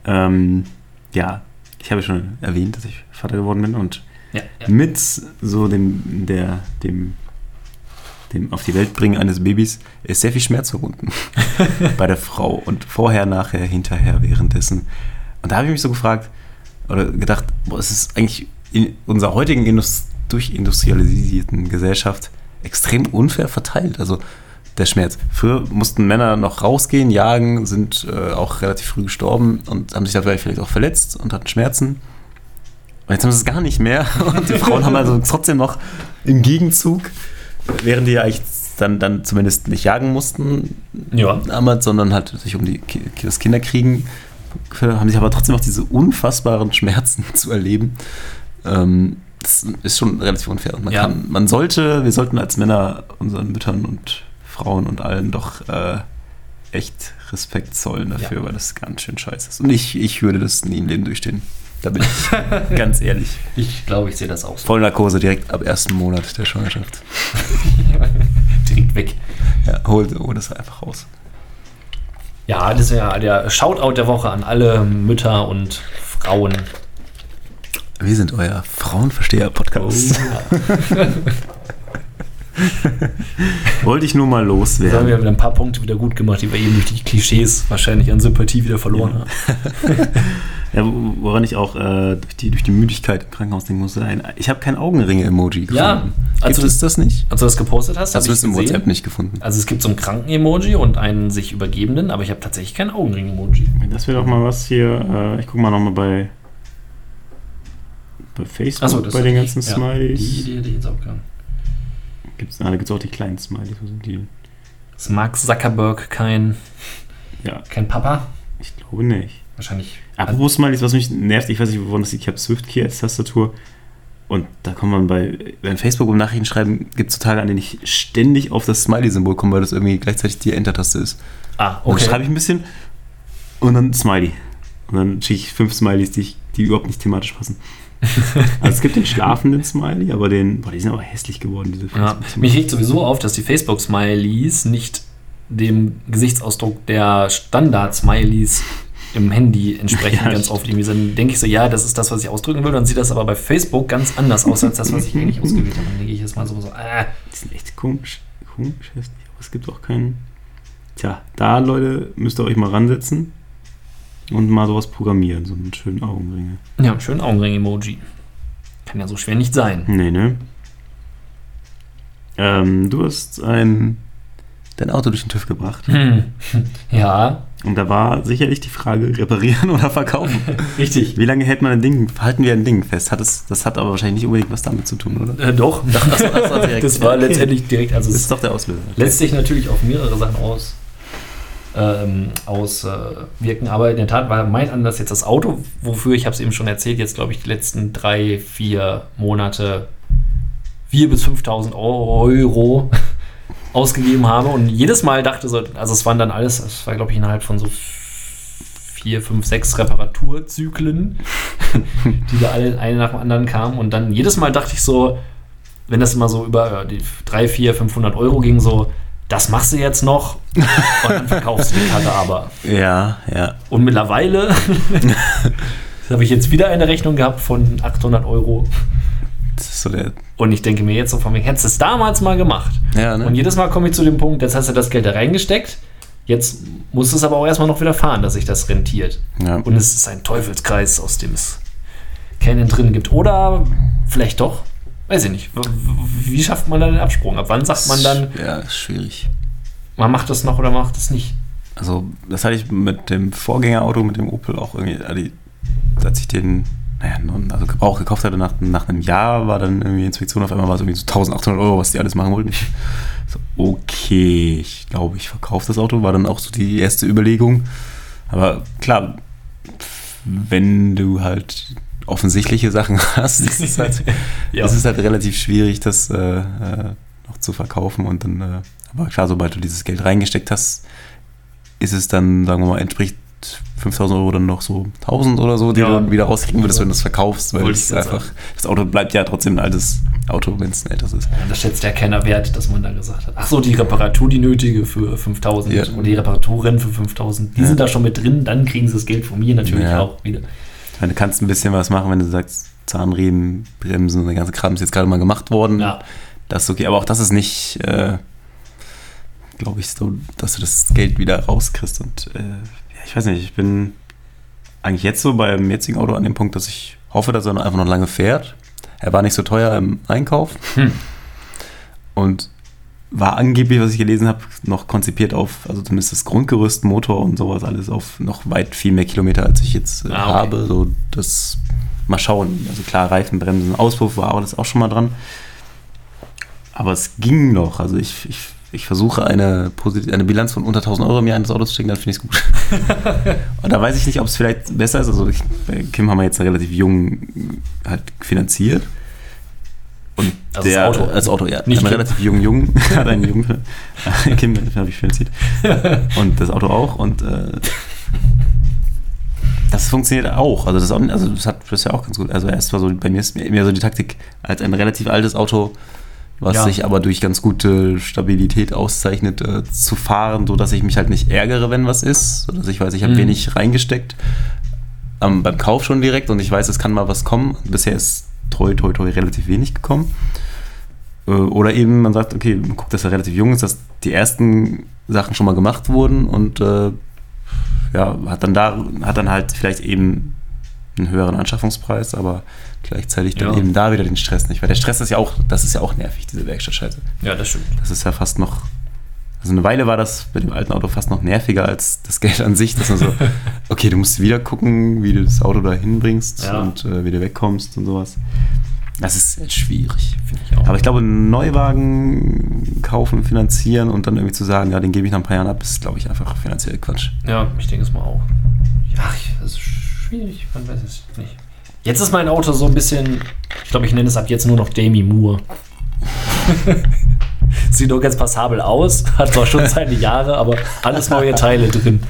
ähm, ja, ich habe schon erwähnt, dass ich Vater geworden bin und Ja, ja. mit so dem, der, dem, dem auf die Welt bringen eines Babys ist sehr viel Schmerz verbunden [LAUGHS] bei der Frau und vorher, nachher, hinterher, währenddessen. Und da habe ich mich so gefragt oder gedacht, boah, es ist eigentlich in unserer heutigen Indus durchindustrialisierten Gesellschaft extrem unfair verteilt. Also der Schmerz. Früher mussten Männer noch rausgehen, jagen, sind äh, auch relativ früh gestorben und haben sich dabei vielleicht auch verletzt und hatten Schmerzen. Und jetzt haben sie es gar nicht mehr. [LAUGHS] Und die Frauen haben also trotzdem noch im Gegenzug, während die ja eigentlich dann, dann zumindest nicht jagen mussten Ja. damals, sondern halt sich um die, das Kinderkriegen, haben sich aber trotzdem noch diese unfassbaren Schmerzen [LAUGHS] zu erleben. Ähm, das ist schon relativ unfair. Und man, Ja. kann, man sollte, wir sollten als Männer unseren Müttern und Frauen und allen doch äh, echt Respekt zollen dafür, weil das ganz schön scheiße ist. Und ich, ich würde das nie im Leben durchstehen. Da bin ich [LAUGHS] ganz ehrlich. Ich glaube, ich sehe das auch so. Vollnarkose direkt ab ersten Monat der Schwangerschaft. [LAUGHS] Direkt weg. Ja, hol, hol das einfach raus. Ja, das wäre der Shoutout der Woche an alle Mütter und Frauen. Wir sind euer Frauenversteher-Podcast. [LAUGHS] [LAUGHS] Wollte ich nur mal Jetzt haben loswerden. wir wieder ein paar Punkte wieder gut gemacht, die wir eben durch die Klischees wahrscheinlich an Sympathie wieder verloren haben. [LAUGHS] Ja, wo- woran ich auch äh, durch, die, durch die Müdigkeit im Krankenhaus denken musste, ein, ich habe kein Augenringe-Emoji gefunden. Ja, Gibt also- es das nicht? Als du das gepostet hast, Hast habe du ich es im gesehen. WhatsApp nicht gefunden? Also es gibt so ein Kranken-Emoji und einen sich übergebenden, aber ich habe tatsächlich kein Augenring-Emoji. Das wäre doch mal was hier. Äh, ich gucke mal nochmal bei, bei Facebook, das bei den ich- ganzen ja, Smileys. Die Idee hätte ich jetzt auch gehabt. Gibt's, ah, da gibt es auch die kleinen Smileys. Wo sind die? Ist Mark Zuckerberg kein, Ja, kein Papa? ich glaube nicht. Wahrscheinlich. Apropos Smileys, was mich nervt, ich weiß nicht, wovon das liegt. Ich habe SwiftKey als Tastatur. Und da kommt man bei, bei Facebook um Nachrichten schreiben, gibt es so Tage, an denen ich ständig auf das Smiley-Symbol komme, weil das irgendwie gleichzeitig die Enter-Taste ist. Ah, Und okay. dann schreibe ich ein bisschen und dann Smiley. Und dann schicke ich fünf Smileys, die, ich, die überhaupt nicht thematisch passen. [LAUGHS] also es gibt den schlafenden Smiley, aber den, boah, die sind aber hässlich geworden, diese Ja, Facebook-Smileys. mich regt sowieso auf, dass die Facebook-Smileys nicht dem Gesichtsausdruck der Standard-Smileys im Handy entsprechen [LAUGHS] Ja, ganz oft. Irgendwie dann denke ich so, ja, das ist das, was ich ausdrücken will. Dann sieht das aber bei Facebook ganz anders aus, als das, was ich eigentlich [LAUGHS] ausgewählt habe. Dann denke ich jetzt mal so, so ah, Die sind echt komisch, komisch hässlich, aber es gibt auch keinen. Tja, da, Leute, müsst ihr euch mal ransetzen und mal sowas programmieren, so einen schönen Augenringe. ja, einen schönen Augenring-Emoji. Kann ja so schwer nicht sein. Nee, ne? Ähm, du hast ein, dein Auto durch den TÜV gebracht. Hm. [LAUGHS] Ja, Und da war sicherlich die Frage, reparieren [LAUGHS] oder verkaufen. [LAUGHS] richtig. Wie lange hält man ein Ding, halten wir ein Ding fest? Hat es, das hat aber wahrscheinlich nicht unbedingt was damit zu tun, oder? Äh, doch, das, das war direkt. das war letztendlich direkt, also Das ist doch der Auslöser. lässt sich natürlich auf mehrere Sachen aus, ähm, auswirken. Aber in der Tat war mein Anlass jetzt das Auto, wofür ich habe es eben schon erzählt, jetzt glaube ich die letzten drei, vier Monate 4.000 bis 5.000 Euro [LAUGHS] ausgegeben habe. Und jedes Mal dachte so, also es waren dann alles, es war glaube ich innerhalb von so vier, fünf, sechs Reparaturzyklen, [LAUGHS] die da alle eine nach dem anderen kamen. Und dann jedes Mal dachte ich so, wenn das immer so über äh, die 3, 4, 500 Euro ging, so, das machst du jetzt noch und dann verkaufst du die Karre aber. Ja, ja. Und mittlerweile [LAUGHS] habe ich jetzt wieder eine Rechnung gehabt von 800 Euro. Das ist so der. Und ich denke mir jetzt so von mir, hättest du es damals mal gemacht. Ja, ne? Und jedes Mal komme ich zu dem Punkt, jetzt hast du das Geld da reingesteckt, jetzt musst du es aber auch erstmal noch wieder fahren, dass sich das rentiert. ja. Und es ist ein Teufelskreis, aus dem es keinen drin gibt. Oder vielleicht doch, weiß ich nicht. Wie schafft man da den Absprung? Ab wann sagt man dann, Ja, ist schwierig. man macht das noch oder man macht das nicht? Also, das hatte ich mit dem Vorgängerauto, mit dem Opel auch irgendwie, also als ich den, naja, also Gebrauch gekauft hatte, nach, nach einem Jahr war dann irgendwie Inspektion, auf einmal war es irgendwie so 1800 Euro, was die alles machen wollten. Ich so, okay, ich glaube, ich verkaufe das Auto, war dann auch so die erste Überlegung. Aber klar, wenn du halt offensichtliche Sachen [LAUGHS] hast, ist es halt, [LAUGHS] Ja. es ist halt relativ schwierig, das äh, äh, noch zu verkaufen und dann, äh, aber klar, sobald du dieses Geld reingesteckt hast, ist es dann, sagen wir mal, entspricht 5000 Euro dann noch so 1000 oder so, die Ja. du dann wieder rauskriegen würdest, wenn du es verkaufst, weil es einfach, das Auto bleibt ja trotzdem ein altes Auto, wenn es ein älteres ist. Ja, das schätzt ja keiner wert, dass man da gesagt hat. Ach so, die Reparatur, die nötige für 5000 Ja. und die Reparaturen für 5000, die Ja. sind da schon mit drin, dann kriegen sie das Geld von mir natürlich Ja. auch wieder. Meine, du kannst ein bisschen was machen, wenn du sagst, Zahnriemen, Bremsen und der ganze Kram ist jetzt gerade mal gemacht worden. Ja. Das ist okay, aber auch das ist nicht, äh, glaube ich, so, dass du das Geld wieder rauskriegst. Und äh, ja, ich weiß nicht, ich bin eigentlich jetzt so beim jetzigen Auto an dem Punkt, dass ich hoffe, dass er einfach noch lange fährt. Er war nicht so teuer im Einkauf Hm. und war angeblich, was ich gelesen habe, noch konzipiert auf, also zumindest das Grundgerüst, Motor und sowas alles auf noch weit viel mehr Kilometer, als ich jetzt äh, Ah, okay. habe. So, das mal schauen. Also klar, Reifen, Bremsen, Auspuff war alles auch schon mal dran. Aber es ging noch. Also ich, ich, ich versuche eine, eine Bilanz von unter 1000 Euro im Jahr in das Auto zu stecken, dann finde ich es gut. [LAUGHS] und da weiß ich nicht, ob es vielleicht besser ist. Also ich, bei Kim haben wir jetzt relativ jung halt finanziert. Und Also der, das Auto. Als Auto, ja. Nicht relativ jung, jung. [LAUGHS] hat einen jungen [LAUGHS] Kim habe ich finanziert. [LAUGHS] Und das Auto auch. Und äh, das funktioniert auch. Also das, auch, also das hat bisher auch ganz gut. Also erst war so bei mir ist mehr so die Taktik als ein relativ altes Auto, was Ja. sich aber durch ganz gute Stabilität auszeichnet, äh, zu fahren, so dass ich mich halt nicht ärgere, wenn was ist, so dass ich weiß, ich habe Mhm. wenig reingesteckt. Ähm, beim Kauf schon direkt und ich weiß, es kann mal was kommen. Bisher ist treu, treu, treu relativ wenig gekommen. Äh, Oder eben man sagt, okay, man guckt, dass er relativ jung ist, dass die ersten Sachen schon mal gemacht wurden und äh, ja, hat dann da, hat dann halt vielleicht eben einen höheren Anschaffungspreis, aber gleichzeitig dann Ja. eben da wieder den Stress nicht. Weil der Stress ist ja auch, das ist ja auch nervig, diese Werkstattscheiße. Ja, das stimmt. Das ist ja fast noch. Also eine Weile war das bei dem alten Auto fast noch nerviger als das Geld an sich, dass man so, [LAUGHS] okay, du musst wieder gucken, wie du das Auto da hinbringst Ja. und äh, wie du wegkommst und sowas. Das ist schwierig. Finde ich auch. Aber ich glaube, einen Neuwagen kaufen, finanzieren und dann irgendwie zu sagen, ja, den gebe ich nach ein paar Jahren ab, ist, glaube ich, einfach finanziell Quatsch. Ja, ich denke es mal auch. Ja, das ist schwierig, man weiß es nicht. Jetzt ist mein Auto so ein bisschen, ich glaube, ich nenne es ab jetzt nur noch Demi Moore. [LAUGHS] [LAUGHS] Sieht doch ganz passabel aus, [LAUGHS] hat zwar schon [LAUGHS] seine Jahre, aber alles neue Teile drin.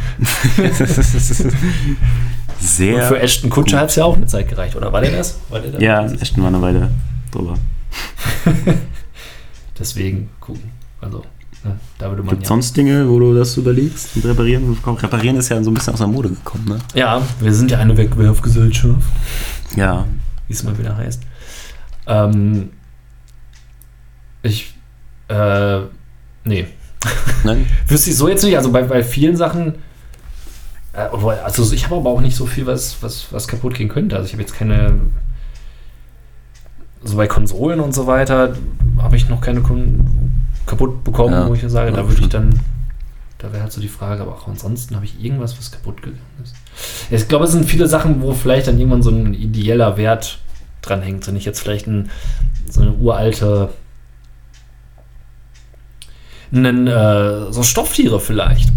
Sehr. Und für Ashton Kutscher hat es ja auch eine Zeit gereicht, oder war der das? War der das? ja, Ashton war eine Weile drüber. [LAUGHS] Deswegen gucken. Also, ne, da würde man Gibt ja. sonst Dinge, wo du das überlegst? Und reparieren? Reparieren ist ja so ein bisschen aus der Mode gekommen, ne? Ja, wir sind ja eine Wegwerfgesellschaft. Ja. wie es mal wieder heißt. Ähm, ich, äh, nee. Nein? [LAUGHS] Wüsste ich so jetzt nicht. Also bei, bei vielen Sachen, äh, also ich habe aber auch nicht so viel, was, was, was kaputt gehen könnte. Also ich habe jetzt keine, so bei Konsolen und so weiter, habe ich noch keine Kon kaputt bekommen, Ja. wo ich sage, da würde ich dann, da wäre halt so die Frage, aber auch ansonsten habe ich irgendwas, was kaputt gegangen ist. Ich glaube, es sind viele Sachen, wo vielleicht dann irgendwann so ein ideeller Wert dran hängt. Wenn ich jetzt vielleicht ein, so eine uralte, einen, äh, so Stofftiere vielleicht.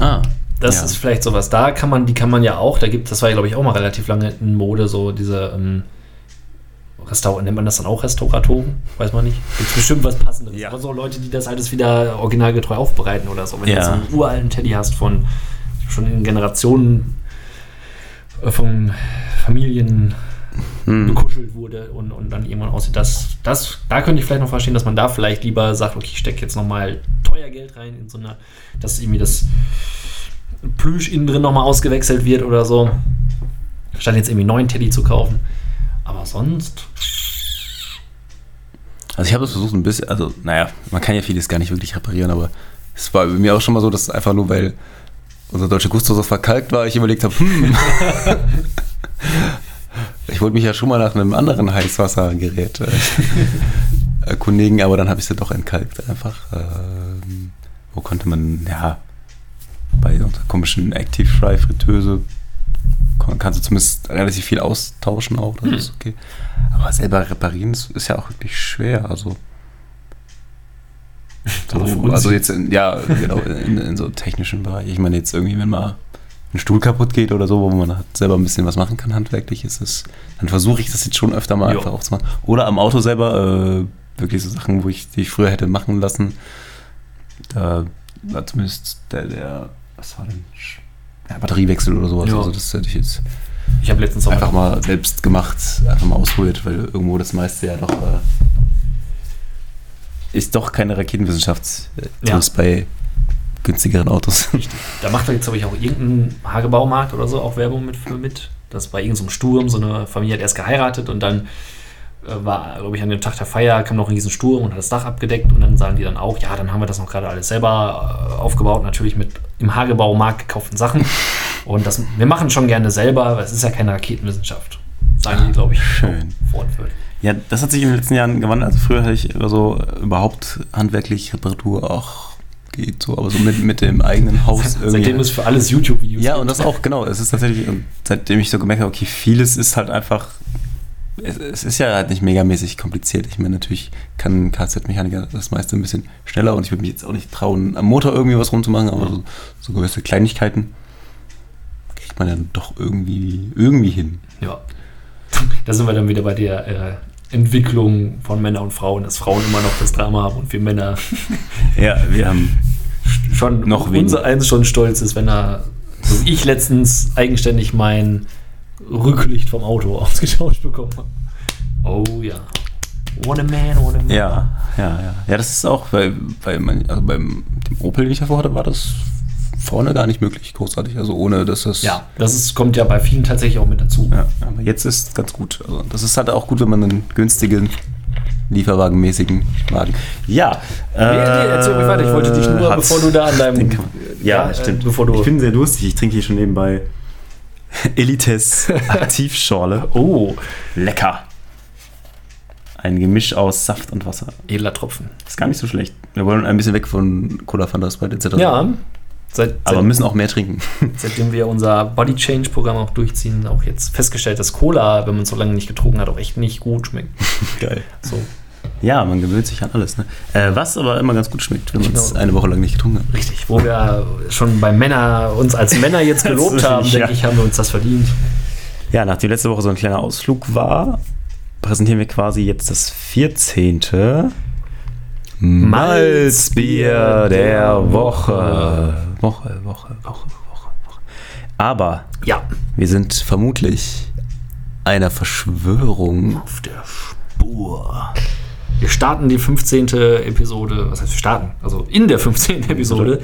Ah. Das Ja. ist vielleicht sowas. Da kann man, die kann man ja auch, da gibt, das war ja, glaube ich, auch mal relativ lange in Mode, so diese ähm, Restaur nennt man das dann auch Restauratoren? Weiß man nicht. Gibt bestimmt was passendes. Ja. Aber so Leute, die das alles wieder originalgetreu aufbereiten oder so. Wenn du Ja. jetzt so einen uralten Teddy hast von schon in Generationen äh, von Familien Hm. bekuschelt wurde und, und dann irgendwann aussieht, das, das, da könnte ich vielleicht noch verstehen, dass man da vielleicht lieber sagt, okay, ich stecke jetzt nochmal teuer Geld rein in so eine, dass irgendwie das Plüsch innen drin nochmal ausgewechselt wird oder so. Statt jetzt irgendwie einen neuen Teddy zu kaufen. Aber sonst, Also ich habe das versucht ein bisschen, also naja, man kann ja vieles gar nicht wirklich reparieren, aber es war bei mir auch schon mal so, dass einfach nur, weil unser deutscher Gusto so verkalkt war, ich überlegt habe, hm, [LAUGHS] [LAUGHS] ich wollte mich ja schon mal nach einem anderen Heißwassergerät äh, [LAUGHS] erkundigen, aber dann habe ich sie doch entkalkt einfach. Ähm, wo konnte man, ja, bei unserer komischen Active Fry Fritteuse kann- kannst du zumindest relativ viel austauschen auch, das Hm. ist okay. Aber selber reparieren ist, ist ja auch wirklich schwer, also [LAUGHS] so, also jetzt in, ja, genau, in, in so technischen Bereich. Ich meine jetzt irgendwie, wenn mal ein Stuhl kaputt geht oder so, wo man halt selber ein bisschen was machen kann handwerklich, ist es, dann versuche ich das jetzt schon öfter mal Ja. einfach auch zu machen. Oder am Auto selber, äh, wirklich so Sachen, wo ich die ich früher hätte machen lassen. Da war zumindest der, der was war denn? Ja, Batteriewechsel oder sowas. Ja. Also das hätte ich jetzt ich habe letztens auch einfach mal selbst gemacht, einfach mal ausprobiert, weil irgendwo das meiste ja doch äh, ist doch keine Raketenwissenschaft, äh, Ja. bei günstigeren Autos. [LAUGHS] Da macht doch jetzt, glaube ich, auch irgendein Hagebaumarkt oder so auch Werbung mit für mit. Dass bei irgendeinem Sturm so eine Familie hat erst geheiratet und dann äh, war, glaube ich, an dem Tag der Feier kam noch ein riesen Sturm und hat das Dach abgedeckt und dann sagen die dann auch, ja, dann haben wir das noch gerade alles selber äh, aufgebaut, natürlich mit im Hagebaumarkt gekauften Sachen. [LAUGHS] Und das, wir machen schon gerne selber, aber es ist ja keine Raketenwissenschaft. Sagen die, glaube ich, Schön. wortwörtlich. ja, das hat sich in den letzten Jahren gewandelt. Also früher hatte ich so überhaupt handwerklich Reparatur auch geht so, aber so mit, mit dem eigenen Haus irgendwie. Seitdem es für alles YouTube-Videos Ja, gibt. und das auch, genau. Es ist tatsächlich, seitdem ich so gemerkt habe, okay, vieles ist halt einfach, es, es ist ja halt nicht megamäßig kompliziert. Ich meine, natürlich kann ein Kfz-Mechaniker das meiste ein bisschen schneller und ich würde mich jetzt auch nicht trauen, am Motor irgendwie was rumzumachen, aber so, so gewisse Kleinigkeiten kriegt man ja doch irgendwie, irgendwie hin. Ja. Da sind wir dann wieder bei der äh, Entwicklung von Männern und Frauen, dass Frauen immer noch das Drama haben und wir Männer [LAUGHS] Ja, wir haben schon Noch unser eins schon stolz ist, wenn er, wie ich letztens eigenständig mein Rücklicht vom Auto [LAUGHS] ausgetauscht bekommen habe. Oh ja. What a man, what a man. Ja, ja, ja. Ja, das ist auch, weil, weil man, also beim Opel, den ich davor hatte, war das vorne gar nicht möglich, großartig. Also ohne, dass das. Ja, das ist, kommt ja bei vielen tatsächlich auch mit dazu. Ja, aber jetzt ist ganz gut. Also das ist halt auch gut, wenn man einen günstigen, lieferwagenmäßigen Wagen. Ja. Nee, nee, erzähl ruhig weiter. Ich wollte dich nur, hat- bevor du da an deinem. Man- ja, äh, stimmt. Bevor du. ich bin sehr durstig. Ich trinke hier schon nebenbei [LAUGHS] Elites [LAUGHS] Aktivschorle. Oh, Lecker. Ein Gemisch aus Saft und Wasser. edler Tropfen. Ist gar nicht so schlecht. Wir wollen ein bisschen weg von Cola, Fanta, Sprite etc. Ja, seit, Aber seit, müssen auch mehr trinken. [LAUGHS] seitdem wir unser Body Change Programm auch durchziehen, auch jetzt festgestellt, dass Cola, wenn man es so lange nicht getrunken hat, auch echt nicht gut schmeckt. [LAUGHS] Geil. So, Ja, man gewöhnt sich an alles. Ne? Äh, was aber immer ganz gut schmeckt, wenn man es eine Woche lang nicht getrunken hat. richtig. Wo wir schon bei Männer uns als Männer jetzt [LAUGHS] gelobt haben, Ja. denke ich, haben wir uns das verdient. Ja, nachdem letzte Woche so ein kleiner Ausflug war, präsentieren wir quasi jetzt das 14. Malzbier der Woche. Woche, Woche, Woche, Woche, Woche. Aber Ja, wir sind vermutlich einer Verschwörung. auf der Spur. Wir starten die 15. Episode, was heißt wir starten? Also in der 15. Episode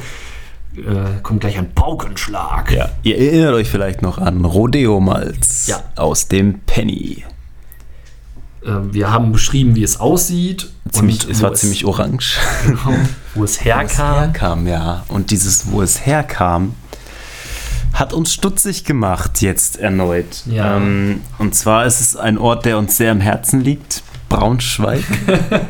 äh, kommt gleich ein Paukenschlag. Ja, ihr erinnert euch vielleicht noch an Rodeo-Malz Ja. aus dem Penny. Äh, wir haben beschrieben, wie es aussieht. Ziemlich, es wo war ziemlich orange. genau, [LAUGHS] wo es herkam. herkam, ja. Und dieses, wo es herkam, hat uns stutzig gemacht jetzt erneut. Ja. Ähm, und zwar ist es ein Ort, der uns sehr am Herzen liegt. Braunschweig.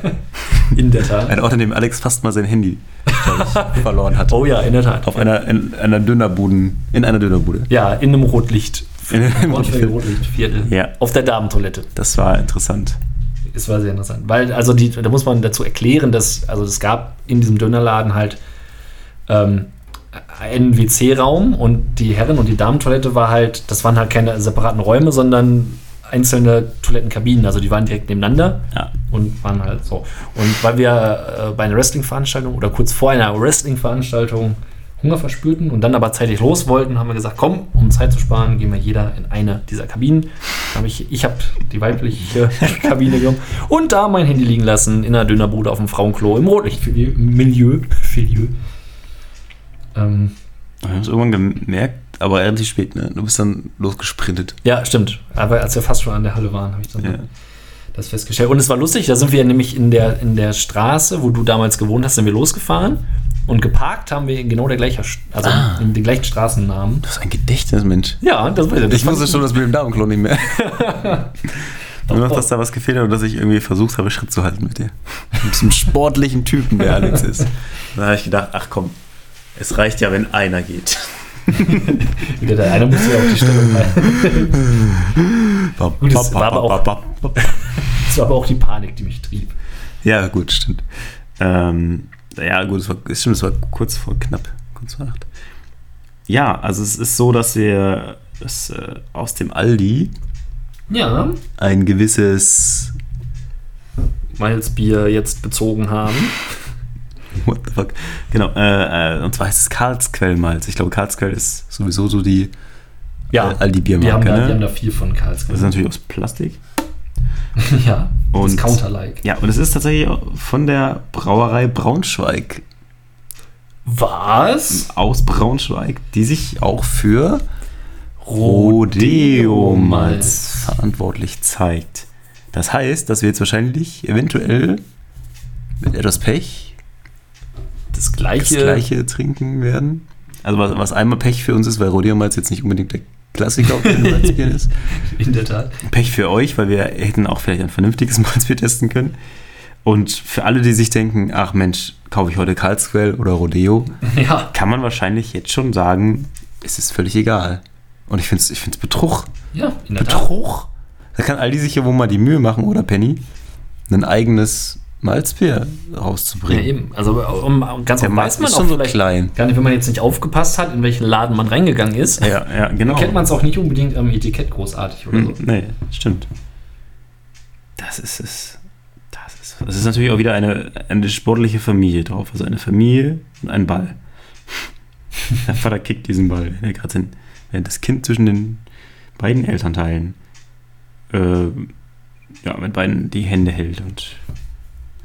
[LAUGHS] In der Tat. Ein Ort, an dem Alex fast mal sein Handy [LAUGHS] verloren hat. Oh ja, in der Tat. Auf einer, in, einer Dönerbuden, in einer Dönerbude. Ja, in einem Rotlicht. Rotlicht. Rotlichtviertel. [LAUGHS] Ja. Auf der Damentoilette. Das war interessant. Es war sehr interessant. Weil, also die, da muss man dazu erklären, dass, also es gab in diesem Dönerladen halt ähm, einen WC-Raum und die Herren- und die Damentoilette war halt, das waren halt keine separaten Räume, sondern einzelne Toilettenkabinen. Also die waren direkt nebeneinander Ja. und waren halt so. Und weil wir äh, bei einer Wrestling-Veranstaltung oder kurz vor einer Wrestling-Veranstaltung Hunger verspürten und dann aber zeitig los wollten, haben wir gesagt, komm, um Zeit zu sparen, gehen wir jeder in eine dieser Kabinen. Hab ich ich habe die weibliche [LAUGHS] Kabine genommen und da mein Handy liegen lassen in einer Dönerbude auf dem Frauenklo im Rotlichtmilieu. Milieu. Ähm, Wir haben es irgendwann gemerkt, aber relativ spät, ne? Du bist dann losgesprintet. ja, stimmt. Aber als wir fast schon an der Halle waren, habe ich dann Ja. das festgestellt. Und es war lustig, da sind wir nämlich in der, in der Straße, wo du damals gewohnt hast, sind wir losgefahren. Und geparkt haben wir in genau der gleichen, also Ah. in den gleichen Straßennamen. Du bist ein Gedächtnis, Mensch. Ja, das weiß ich. Das Ich wusste schon das mit dem Damenklo nicht mehr. [LAUGHS] Nur noch, dass da was gefehlt hat und dass ich irgendwie versucht habe, Schritt zu halten mit dir. Mit diesem sportlichen Typen, der Alex ist. Da habe ich gedacht, ach komm, es reicht ja, wenn einer geht. [LAUGHS] Wieder der eine musste ja auch die Stellung halten. Gut, das war aber auch- Das [LAUGHS] war aber auch die Panik, die mich trieb. Ja, gut, stimmt. Ähm, ja, gut, es war, stimmt, es war kurz vor knapp, kurz vor acht. Ja, also es ist so, dass wir es, äh, aus dem Aldi Ja, ein gewisses Malzbier jetzt bezogen haben. [LAUGHS] What the fuck? Genau, äh, äh, und zwar heißt es Karlsquellmalz. Ich glaube, Karlsquell ist sowieso so die Ja, äh, Aldi wir haben, Biermarke, da, wir haben ne? da viel von Karlsruhe. Das ist natürlich aus Plastik. [LAUGHS] ja, Und- das Counter-like. Ja, und es ist tatsächlich von der Brauerei Braunschweig Was? aus Braunschweig, die sich auch für Rodeo-Malz. Rodeo-Malz verantwortlich zeigt. Das heißt, dass wir jetzt wahrscheinlich eventuell mit etwas Pech Das das gleiche. gleiche trinken werden. Also was, was einmal Pech für uns ist, weil Rodeo-Malz jetzt nicht unbedingt der Klassiker auf dem Malzbier ist. [LAUGHS] In der Tat. Pech für euch, weil wir hätten auch vielleicht ein vernünftiges [LAUGHS] Malzbier testen können. Und für alle, die sich denken, ach Mensch, kaufe ich heute Karlsquell oder Rodeo, [LAUGHS] Ja. kann man wahrscheinlich jetzt schon sagen, es ist völlig egal. Und ich finde es ich find's Betrug. Ja, in der Tat. Betrug? Da kann Aldi sich ja wohl mal die Mühe machen, oder Penny, ein eigenes Malzbier Ja, rauszubringen. eben. Also um, um, ganz Der Markt weiß man ist auch schon so klein. gar nicht, wenn man jetzt nicht aufgepasst hat, in welchen Laden man reingegangen ist. Ja, ja, genau. Dann kennt man es auch nicht unbedingt am Etikett großartig oder so. Hm, Nee, stimmt. Das ist es. Das ist, das ist natürlich auch wieder eine, eine sportliche Familie drauf. Also eine Familie und ein Ball. [LAUGHS] Der Vater kickt diesen Ball, der gerade während das Kind zwischen den beiden Elternteilen äh, ja, mit beiden die Hände hält und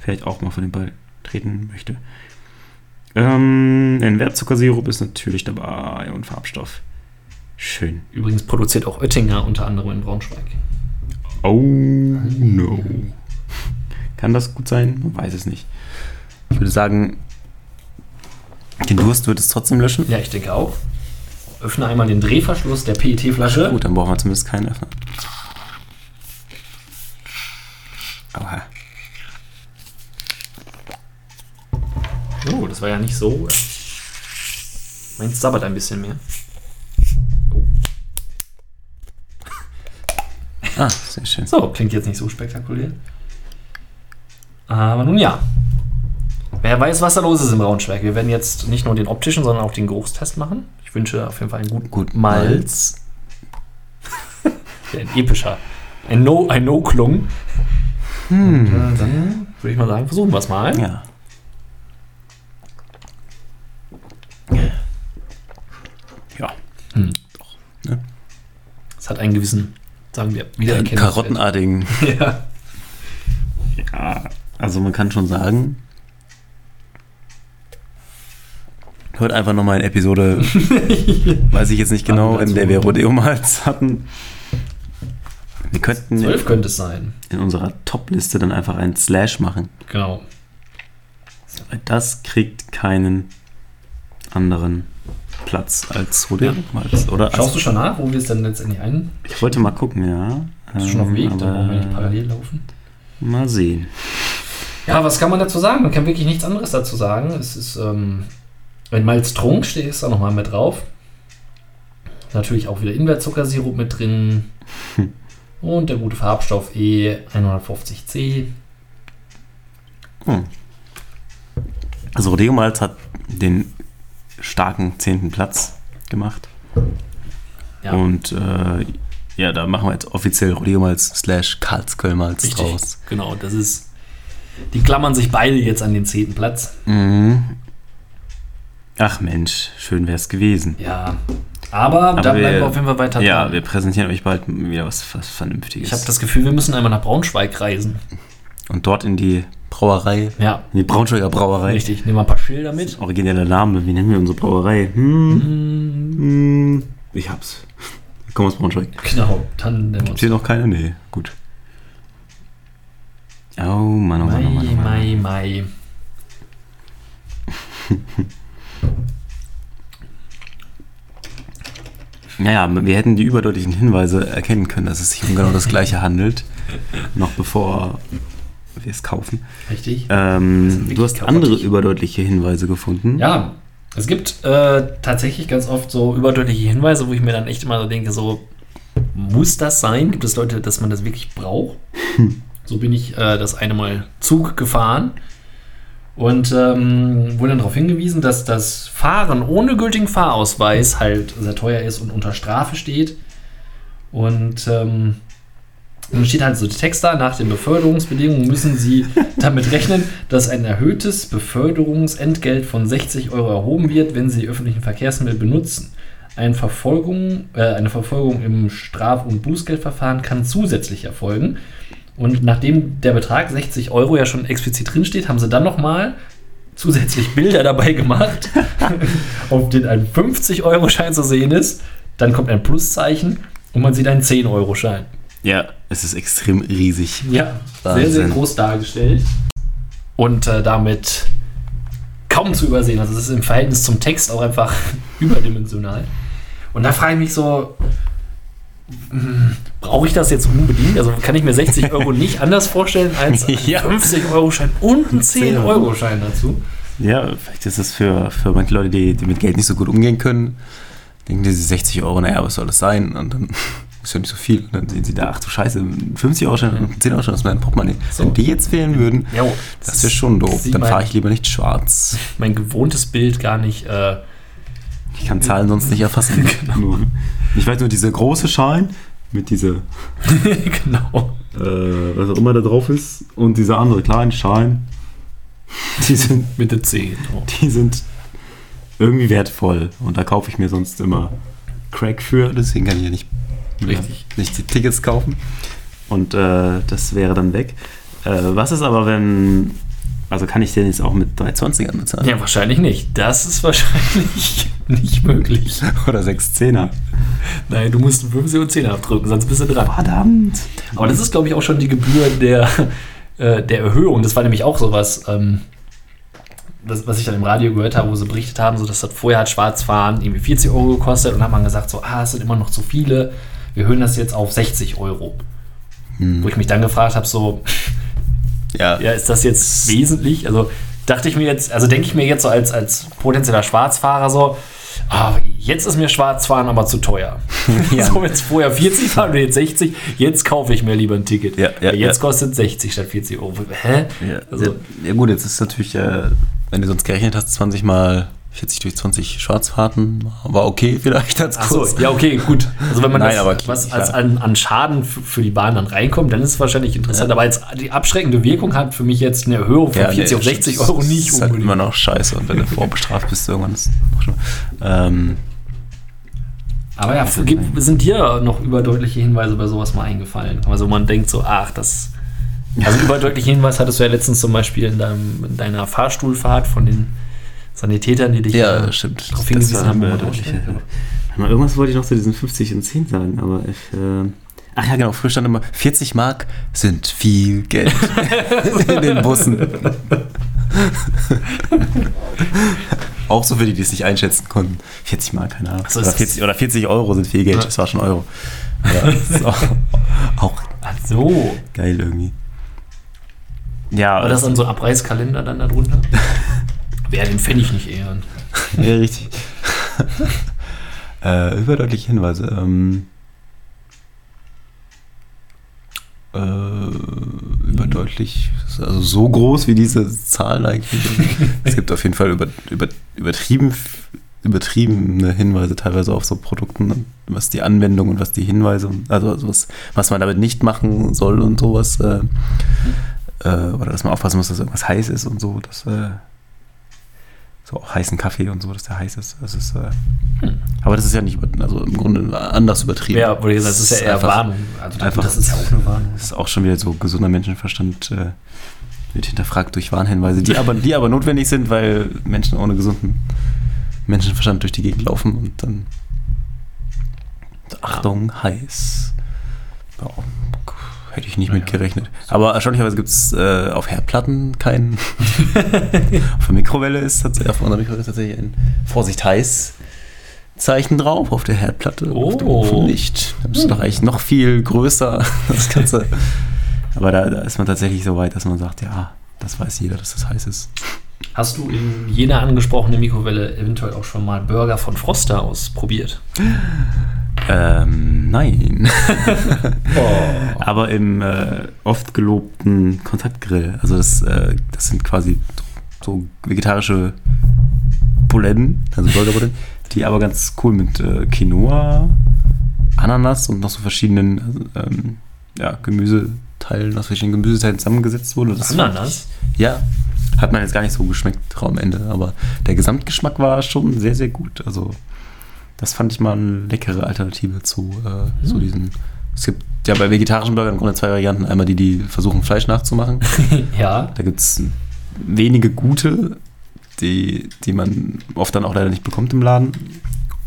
vielleicht auch mal von dem Ball treten möchte. Ähm, ein Wertzuckersirup ist natürlich dabei und Farbstoff. Schön. Übrigens produziert auch Oettinger unter anderem in Braunschweig. Oh no. Kann das gut sein? Man weiß es nicht. Ich würde sagen, den Durst wird es trotzdem löschen. Ja, ich denke auch. öffne einmal den Drehverschluss der PET-Flasche. Gut, dann brauchen wir zumindest keinen Öffner. Oha. Oh, das war ja nicht so. Meins sabbert ein bisschen mehr. Oh. Ah, sehr schön. So, klingt jetzt nicht so spektakulär. Aber nun ja. Wer weiß, was da los ist im Braunschweig. Wir werden jetzt nicht nur den optischen, sondern auch den Geruchstest machen. Ich wünsche auf jeden Fall einen guten Gut, Malz. [LAUGHS] ein epischer. Ein No, ein No-Klung. Und, äh, dann würde ich mal sagen, versuchen wir es mal. Ja. Es hat einen gewissen, sagen wir, Wiedererkennungswert. Karottenartigen. [LAUGHS] Ja. Ja, also man kann schon sagen, hört einfach nochmal eine Episode, [LAUGHS] weiß ich jetzt nicht genau, in der wir Rodeo-Malz hatten. Wir könnten Zwölf könnte es sein. in unserer Top-Liste dann einfach einen Slash machen. Genau. Das kriegt keinen anderen Platz als Rodeo-Malz, oder? Schaust du schon nach, wo wir es dann letztendlich ein? ich wollte mal gucken, ja. Bist du schon auf dem Weg? Ähm, Dann brauchen wir nicht parallel laufen. mal sehen. Ja, was kann man dazu sagen? Man kann wirklich nichts anderes dazu sagen. Es ist, ähm, wenn Malztrunk steht, ist da nochmal mit drauf. Natürlich auch wieder Invertzuckersirup mit drin. Und der gute Farbstoff E E150C. Also Rodeo Malz hat den starken zehnten Platz gemacht. Ja, Und äh, ja, da machen wir jetzt offiziell Rodeo Malz slash Karlskölmalz richtig. draus. Genau, das ist. Die klammern sich beide jetzt an den zehnten Platz. Mhm. Ach Mensch, schön wäre es gewesen. Ja. Aber, da bleiben wir auf jeden Fall weiter Ja, dran. wir präsentieren euch bald wieder was, was Vernünftiges. Ich habe das Gefühl, wir müssen einmal nach Braunschweig reisen. Und dort in die Brauerei, Ja, die Braunschweiger Brauerei. richtig. Nehmen wir ein paar Schilder mit. Origineller Name, wie nennen wir unsere Brauerei? Hm, hm, ich hab's. Ich komme aus Braunschweig. Genau, dann nehmen wir uns. hier noch keine? Nee, gut. Oh Mann, oh Mann, oh Mann, oh Mann. Mai, Mai. [LAUGHS] Naja, wir hätten die überdeutlichen Hinweise erkennen können, dass es sich um genau das gleiche handelt, noch bevor wir es kaufen. Richtig. Ähm, du hast karottig. andere überdeutliche Hinweise gefunden. Ja, es gibt äh, tatsächlich ganz oft so überdeutliche Hinweise, wo ich mir dann echt immer so denke, so, muss das sein? Gibt es Leute, dass man das wirklich braucht? So bin ich äh, das eine Mal Zug gefahren und ähm, wurde dann darauf hingewiesen, dass das Fahren ohne gültigen Fahrausweis halt sehr teuer ist und unter Strafe steht. Und ähm, dann steht halt so der Text da, nach den Beförderungsbedingungen müssen Sie [LAUGHS] damit rechnen, dass ein erhöhtes Beförderungsentgelt von 60 Euro erhoben wird, wenn Sie öffentlichen Verkehrsmittel benutzen. Eine Verfolgung, äh, eine Verfolgung im Straf- und Bußgeldverfahren kann zusätzlich erfolgen. Und nachdem der Betrag 60 Euro ja schon explizit drinsteht, haben sie dann nochmal zusätzlich Bilder dabei gemacht, [LAUGHS] auf denen ein 50-Euro-Schein zu sehen ist. Dann kommt ein Pluszeichen und man sieht einen 10-Euro-Schein. Ja, es ist extrem riesig. Ja, sehr, Wahnsinn. sehr groß dargestellt. Und äh, damit kaum zu übersehen. Also es ist im Verhältnis zum Text auch einfach [LAUGHS] überdimensional. Und da frage ich mich so, hm, brauche ich das jetzt unbedingt? Also kann ich mir 60 [LAUGHS] Euro nicht anders vorstellen als einen Ja. 50-Euro-Schein und einen 10-Euro-Schein dazu? Ja, vielleicht ist es für, für manche Leute, die, die mit Geld nicht so gut umgehen können, denken die sich 60 Euro, naja, was soll das sein? Und dann ist ja nicht so viel. Dann sehen sie da, ach du Scheiße, ein 50 Euro Schein und ein 10 Euro Schein aus meinem Portemonnaie. So. Wenn die jetzt fehlen würden, Jo, das wäre schon doof. Dann fahre ich lieber nicht schwarz. mein gewohntes Bild gar nicht. Äh, Ich kann Zahlen sonst nicht erfassen. [LAUGHS] Nur- Ich weiß nur, diese große Schein mit dieser, [LAUGHS] genau. äh, was auch immer da drauf ist, und dieser andere kleine Schein, [LAUGHS] die sind, Mit der 10. Oh. die sind irgendwie wertvoll. Und da kaufe ich mir sonst immer Crack für, deswegen kann ich ja nicht, Richtig. nicht die Tickets kaufen. Und äh, das wäre dann weg. Äh, was ist aber, wenn. Also kann ich den jetzt auch mit 320ern bezahlen? Ja, wahrscheinlich nicht. Das ist wahrscheinlich [LAUGHS] nicht möglich. Oder 610er? Nein, du musst einen 50 und 10 abdrücken, sonst bist du dran. Verdammt! Aber das ist, glaube ich, auch schon die Gebühr der, äh, der Erhöhung. Das war nämlich auch sowas. Ähm, was, was ich dann im Radio gehört habe, wo sie berichtet haben, so dass das vorher hat Schwarzfahren irgendwie 40 Euro gekostet und dann hat man gesagt, so, ah, es sind immer noch zu viele, wir hören das jetzt auf 60 Euro. Wo ich mich dann gefragt habe, so, [LAUGHS] Ja, ja, ist das jetzt wesentlich? Also dachte ich mir jetzt, also denke ich mir jetzt so als, als potenzieller Schwarzfahrer so, ah, jetzt ist mir Schwarzfahren aber zu teuer. [LAUGHS] Ja. so jetzt vorher 40 [LAUGHS] fahren und jetzt 60, jetzt kaufe ich mir lieber ein Ticket. Ja, ja, jetzt ja. kostet 60 statt 40 Euro. Hä? Ja, Also- ja, ja gut, jetzt ist natürlich, äh, wenn du sonst gerechnet hast, 20 mal 40 durch 20 Schwarzfahrten, war okay vielleicht als Achso, Kurs. ja, okay, gut. Also wenn man Nein, das, was als an, an Schaden für die Bahn dann reinkommt, dann ist es wahrscheinlich interessant. Aber als die abschreckende Wirkung hat für mich jetzt eine Erhöhung von Ja, 40 nee, auf 60 das Euro nicht ist halt immer noch scheiße und wenn du vorbestraft bist, irgendwann ist. Ähm, Aber ja, gibt- sind dir noch überdeutliche Hinweise bei sowas mal eingefallen? Also man denkt so, ach, das. [LAUGHS] Also überdeutliche Hinweis hattest du ja letztens zum Beispiel in, deinem, in deiner Fahrstuhlfahrt von den Sanitätern, die dich ja, äh, stimmt. darauf hingewiesen haben. überdeutliche. aussteigt. Mal, Irgendwas wollte ich noch zu diesen 50 und 10 sagen, aber ich. Äh, ach ja, genau, früher stand immer, 40 Mark sind viel Geld [LAUGHS] in den Bussen. [LAUGHS] Auch so für die, die es nicht einschätzen konnten. 40 Mark, keine Ahnung. so, oder, ist 40, oder 40 Euro sind viel Geld, Ja. das war schon Euro. Ja, das ist auch, auch Ach so. geil irgendwie. Ja, War das dann so ein Abreißkalender dann darunter? [LAUGHS] Wer den Pfennig nicht ehren. Ja, richtig. [LAUGHS] äh, überdeutliche Hinweise. Ähm, äh, überdeutlich, also so groß wie diese Zahlen eigentlich. es gibt auf jeden Fall über, über, übertrieben, übertriebene Hinweise teilweise auf so Produkten, und was die Anwendung und was die Hinweise, also, also was, was man damit nicht machen soll und sowas. Äh, äh, oder dass man aufpassen muss, dass irgendwas heiß ist und so. Das, äh, so auch heißen Kaffee und so, dass der heiß ist. Das ist äh, aber das ist ja nicht, also im Grunde anders übertrieben. Ja, wurde gesagt, das ist ja eher einfach- Warnung. Also einfach- das ist ja auch eine Warnung. Das ist auch schon wieder so gesunder Menschenverstand äh, wird hinterfragt durch Warnhinweise, die aber, die aber notwendig sind, weil Menschen ohne gesunden Menschenverstand durch die Gegend laufen und dann Achtung, heiß. Ja, hätte ich nicht Naja. mit gerechnet. Aber erstaunlicherweise gibt es äh, auf Herdplatten keinen. [LAUGHS] auf der Mikrowelle ist tatsächlich, auf unserer Mikrowelle ist tatsächlich ein Vorsicht heiß Zeichen drauf, auf der Herdplatte, auf dem Oh. Ofen nicht. Da müsste doch eigentlich noch viel größer [LAUGHS] das Ganze. Aber da, da ist man tatsächlich so weit, dass man sagt, ja, das weiß jeder, dass das heiß ist. Hast du in jener angesprochenen Mikrowelle eventuell auch schon mal Burger von Froster ausprobiert? [LAUGHS] Ähm, nein. [LAUGHS] Oh. Aber im äh, oft gelobten Kontaktgrill. Also das, äh, das sind quasi so vegetarische Buletten, also Burgerbuletten, die aber ganz cool mit äh, Quinoa, Ananas und noch so verschiedenen ähm, ja, Gemüseteilen, aus verschiedenen Gemüseteilen zusammengesetzt wurde. Das Ananas? Ich, ja, hat man jetzt gar nicht so geschmeckt am Ende, aber der Gesamtgeschmack war schon sehr, sehr gut. Also das fand ich mal eine leckere Alternative zu, äh, zu diesen. Es gibt ja bei vegetarischen Burgern im Grunde zwei Varianten. Einmal die, die versuchen, Fleisch nachzumachen. [LAUGHS] ja. Da gibt es wenige gute, die, die man oft dann auch leider nicht bekommt im Laden.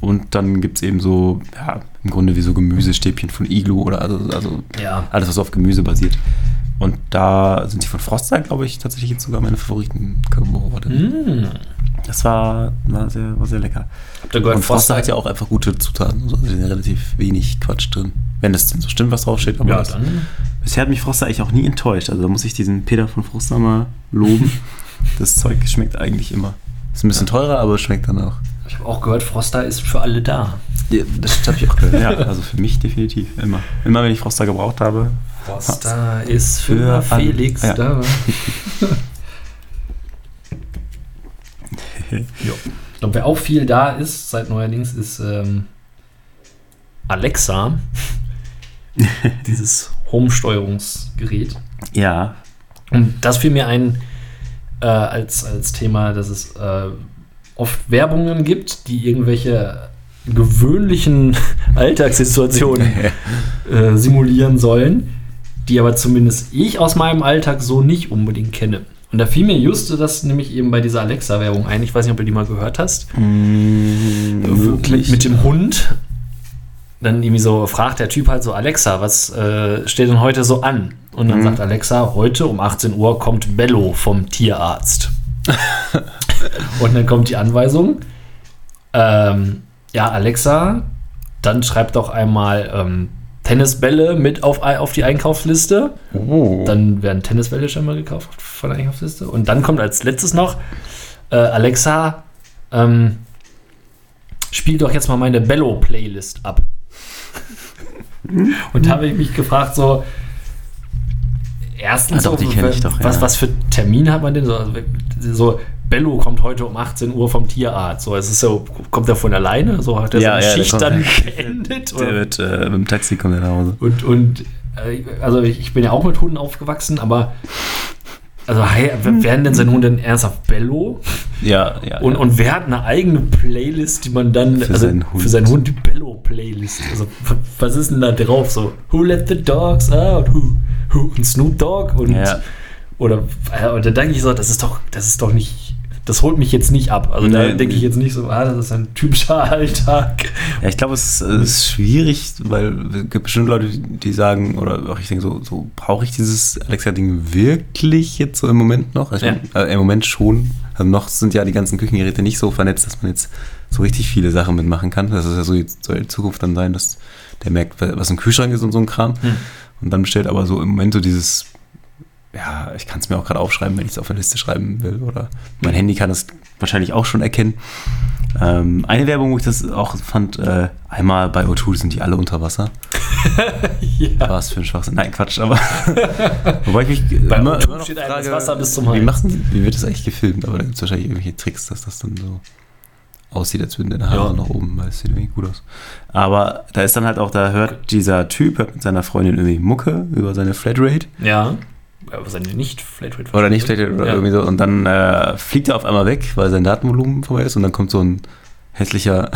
Und dann gibt es eben so, ja, im Grunde wie so Gemüsestäbchen von Iglu oder also, also Ja. alles, was auf Gemüse basiert. Und da sind die von Froster, glaube ich, tatsächlich jetzt sogar meine Favoriten geworden. Mm. Das war, war, sehr, war sehr lecker. Habt ihr gehört, Und Froster hat ja auch einfach gute Zutaten. Also da sind ja relativ wenig Quatsch drin. Wenn das denn so stimmt, was draufsteht. Aber Ja, das, dann. bisher hat mich Froster eigentlich auch nie enttäuscht. Also da muss ich diesen Peter von Froster mal loben. [LAUGHS] das Zeug schmeckt eigentlich immer. Ist ein bisschen teurer, aber schmeckt dann auch. Ich habe auch gehört, Froster ist für alle da. Ja, das habe ich auch gehört. Ja, also für mich definitiv immer. Immer wenn ich Froster gebraucht habe. Froster ist für, Für an- Felix ja. da. [LAUGHS] ja. Ich glaube, wer auch viel da ist, seit neuerdings, ist ähm, Alexa. [LAUGHS] Dieses Home-Steuerungsgerät. Ja, Und das fiel mir ein äh, als, als Thema, dass es äh, oft Werbungen gibt, die irgendwelche gewöhnlichen [LAUGHS] Alltagssituationen [LAUGHS] äh, simulieren sollen, die aber zumindest ich aus meinem Alltag so nicht unbedingt kenne. Und da fiel mir just das nämlich eben bei dieser Alexa-Werbung ein. Ich weiß nicht, ob du die mal gehört hast. möglich. Mit dem Hund. Dann irgendwie so fragt der Typ halt so, Alexa, was äh, steht denn heute so an? Und dann Mhm. sagt Alexa, heute um 18 Uhr kommt Bello vom Tierarzt. [LAUGHS] Und dann kommt die Anweisung. Ähm, ja, Alexa, dann schreib doch einmal ähm, Tennisbälle mit auf, auf die Einkaufsliste. Oh. Dann werden Tennisbälle schon mal gekauft von der Einkaufsliste. Und dann kommt als letztes noch, äh, Alexa, ähm, spiel doch jetzt mal meine Bello-Playlist ab. [LAUGHS] Und da habe ich mich gefragt, so, erstens, die so, was, ja. was für Termin hat man denn? So, so, Bello kommt heute um 18 Uhr vom Tierarzt. So, es ist so, kommt er von alleine? So hat er Ja, seine ja, Schicht dann [LAUGHS] beendet? Der Oder? wird äh, mit dem Taxi kommt er nach Hause. Und, und äh, also ich, bin ja auch mit Hunden aufgewachsen, aber also hey, werden denn seine Hunde denn ernsthaft Bello? Ja, ja. Und, ja. und wer hat eine eigene Playlist, die man dann Für also seinen Hund. für seinen Hund die Bello-Playlist? Also was ist denn da drauf? So Who let the dogs out? Who, who und Snoop Dogg und Ja. oder und da denke ich so, das ist doch das ist doch nicht das holt mich jetzt nicht ab. Also da denke ich jetzt nicht so, ah, das ist ein typischer [LAUGHS] Alltag. Ja, ich glaube, es ist, es ist schwierig, weil es gibt bestimmt Leute, die sagen, oder auch ich denke, so, so brauche ich dieses Alexa-Ding wirklich jetzt so im Moment noch? Also ich Ja. mein, äh, Im Moment schon. Also noch sind ja die ganzen Küchengeräte nicht so vernetzt, dass man jetzt so richtig viele Sachen mitmachen kann. Das ist ja so, jetzt soll die Zukunft dann sein, dass der merkt, was im Kühlschrank ist und so ein Kram. Hm. Und dann bestellt aber so im Moment so dieses, ja, ich kann es mir auch gerade aufschreiben, wenn ich es auf eine Liste schreiben will. Oder mein Handy kann es wahrscheinlich auch schon erkennen. Ähm, eine Werbung, wo ich das auch fand, äh, einmal bei O2 sind die alle unter Wasser. [LAUGHS] ja. Was für ein Schwachsinn. Nein, Quatsch, aber. [LAUGHS] Wobei ich mich Bei immer, O2 immer noch steht frage, Wasser bis zum wie, Hals. machen, wie wird das eigentlich gefilmt? Aber da gibt es wahrscheinlich irgendwelche Tricks, dass das dann so aussieht, als würden deine Haare Ja. nach oben, weil es sieht irgendwie gut aus. Aber da ist dann halt auch, da hört dieser Typ hört mit seiner Freundin irgendwie Mucke über seine Flatrate. Ja. Aber seine nicht Flatrate Oder nicht Flatrate oder Ja. irgendwie so. Und dann äh, fliegt er auf einmal weg, weil sein Datenvolumen vorbei ist. Und dann kommt so ein hässlicher,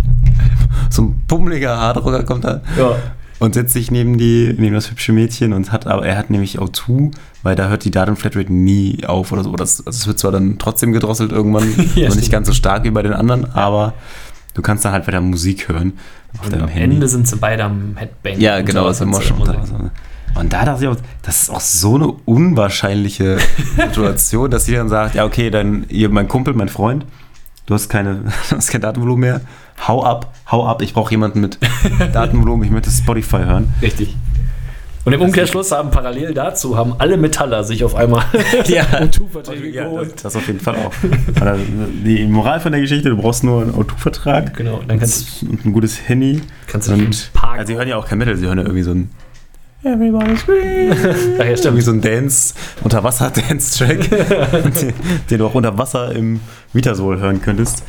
[LAUGHS] so ein pummeliger Hardrocker kommt da Ja. und setzt sich neben die neben das hübsche Mädchen und hat aber er hat nämlich O2, weil da hört die Datenflatrate nie auf oder so. Das, also es wird zwar dann trotzdem gedrosselt irgendwann, [LAUGHS] Ja, nicht ganz so stark wie bei den anderen, aber du kannst dann halt weiter Musik hören auf Und deinem am Handy. Ende sind sie beide am Headbang. Ja, genau, das ist immer was schon Musik. unter Wasser. Und da dachte ich auch, das ist auch so eine unwahrscheinliche [LAUGHS] Situation, dass sie dann sagt, ja, okay, dann ihr, mein Kumpel, mein Freund, du hast keine, [LAUGHS] du hast kein Datenvolumen mehr, hau ab, hau ab, ich brauche jemanden mit [LAUGHS] Datenvolumen, ich möchte Spotify hören. Richtig. Und im Umkehrschluss haben parallel dazu haben alle Metaller sich auf einmal Ja. O2-Verträge Ja, das, geholt. das auf jeden Fall auch. Die Moral von der Geschichte, du brauchst nur einen O2-Vertrag Genau, dann kannst, und ein gutes Handy. kannst du Und, parken. also sie hören ja auch kein Metal, sie hören ja irgendwie so ein Everybody scream. Ach [LAUGHS] ja, Irgendwie so ein Dance, Unterwasser-Dance-Track, den, [LAUGHS] [LAUGHS] den du auch unter Wasser im Vitasol hören könntest.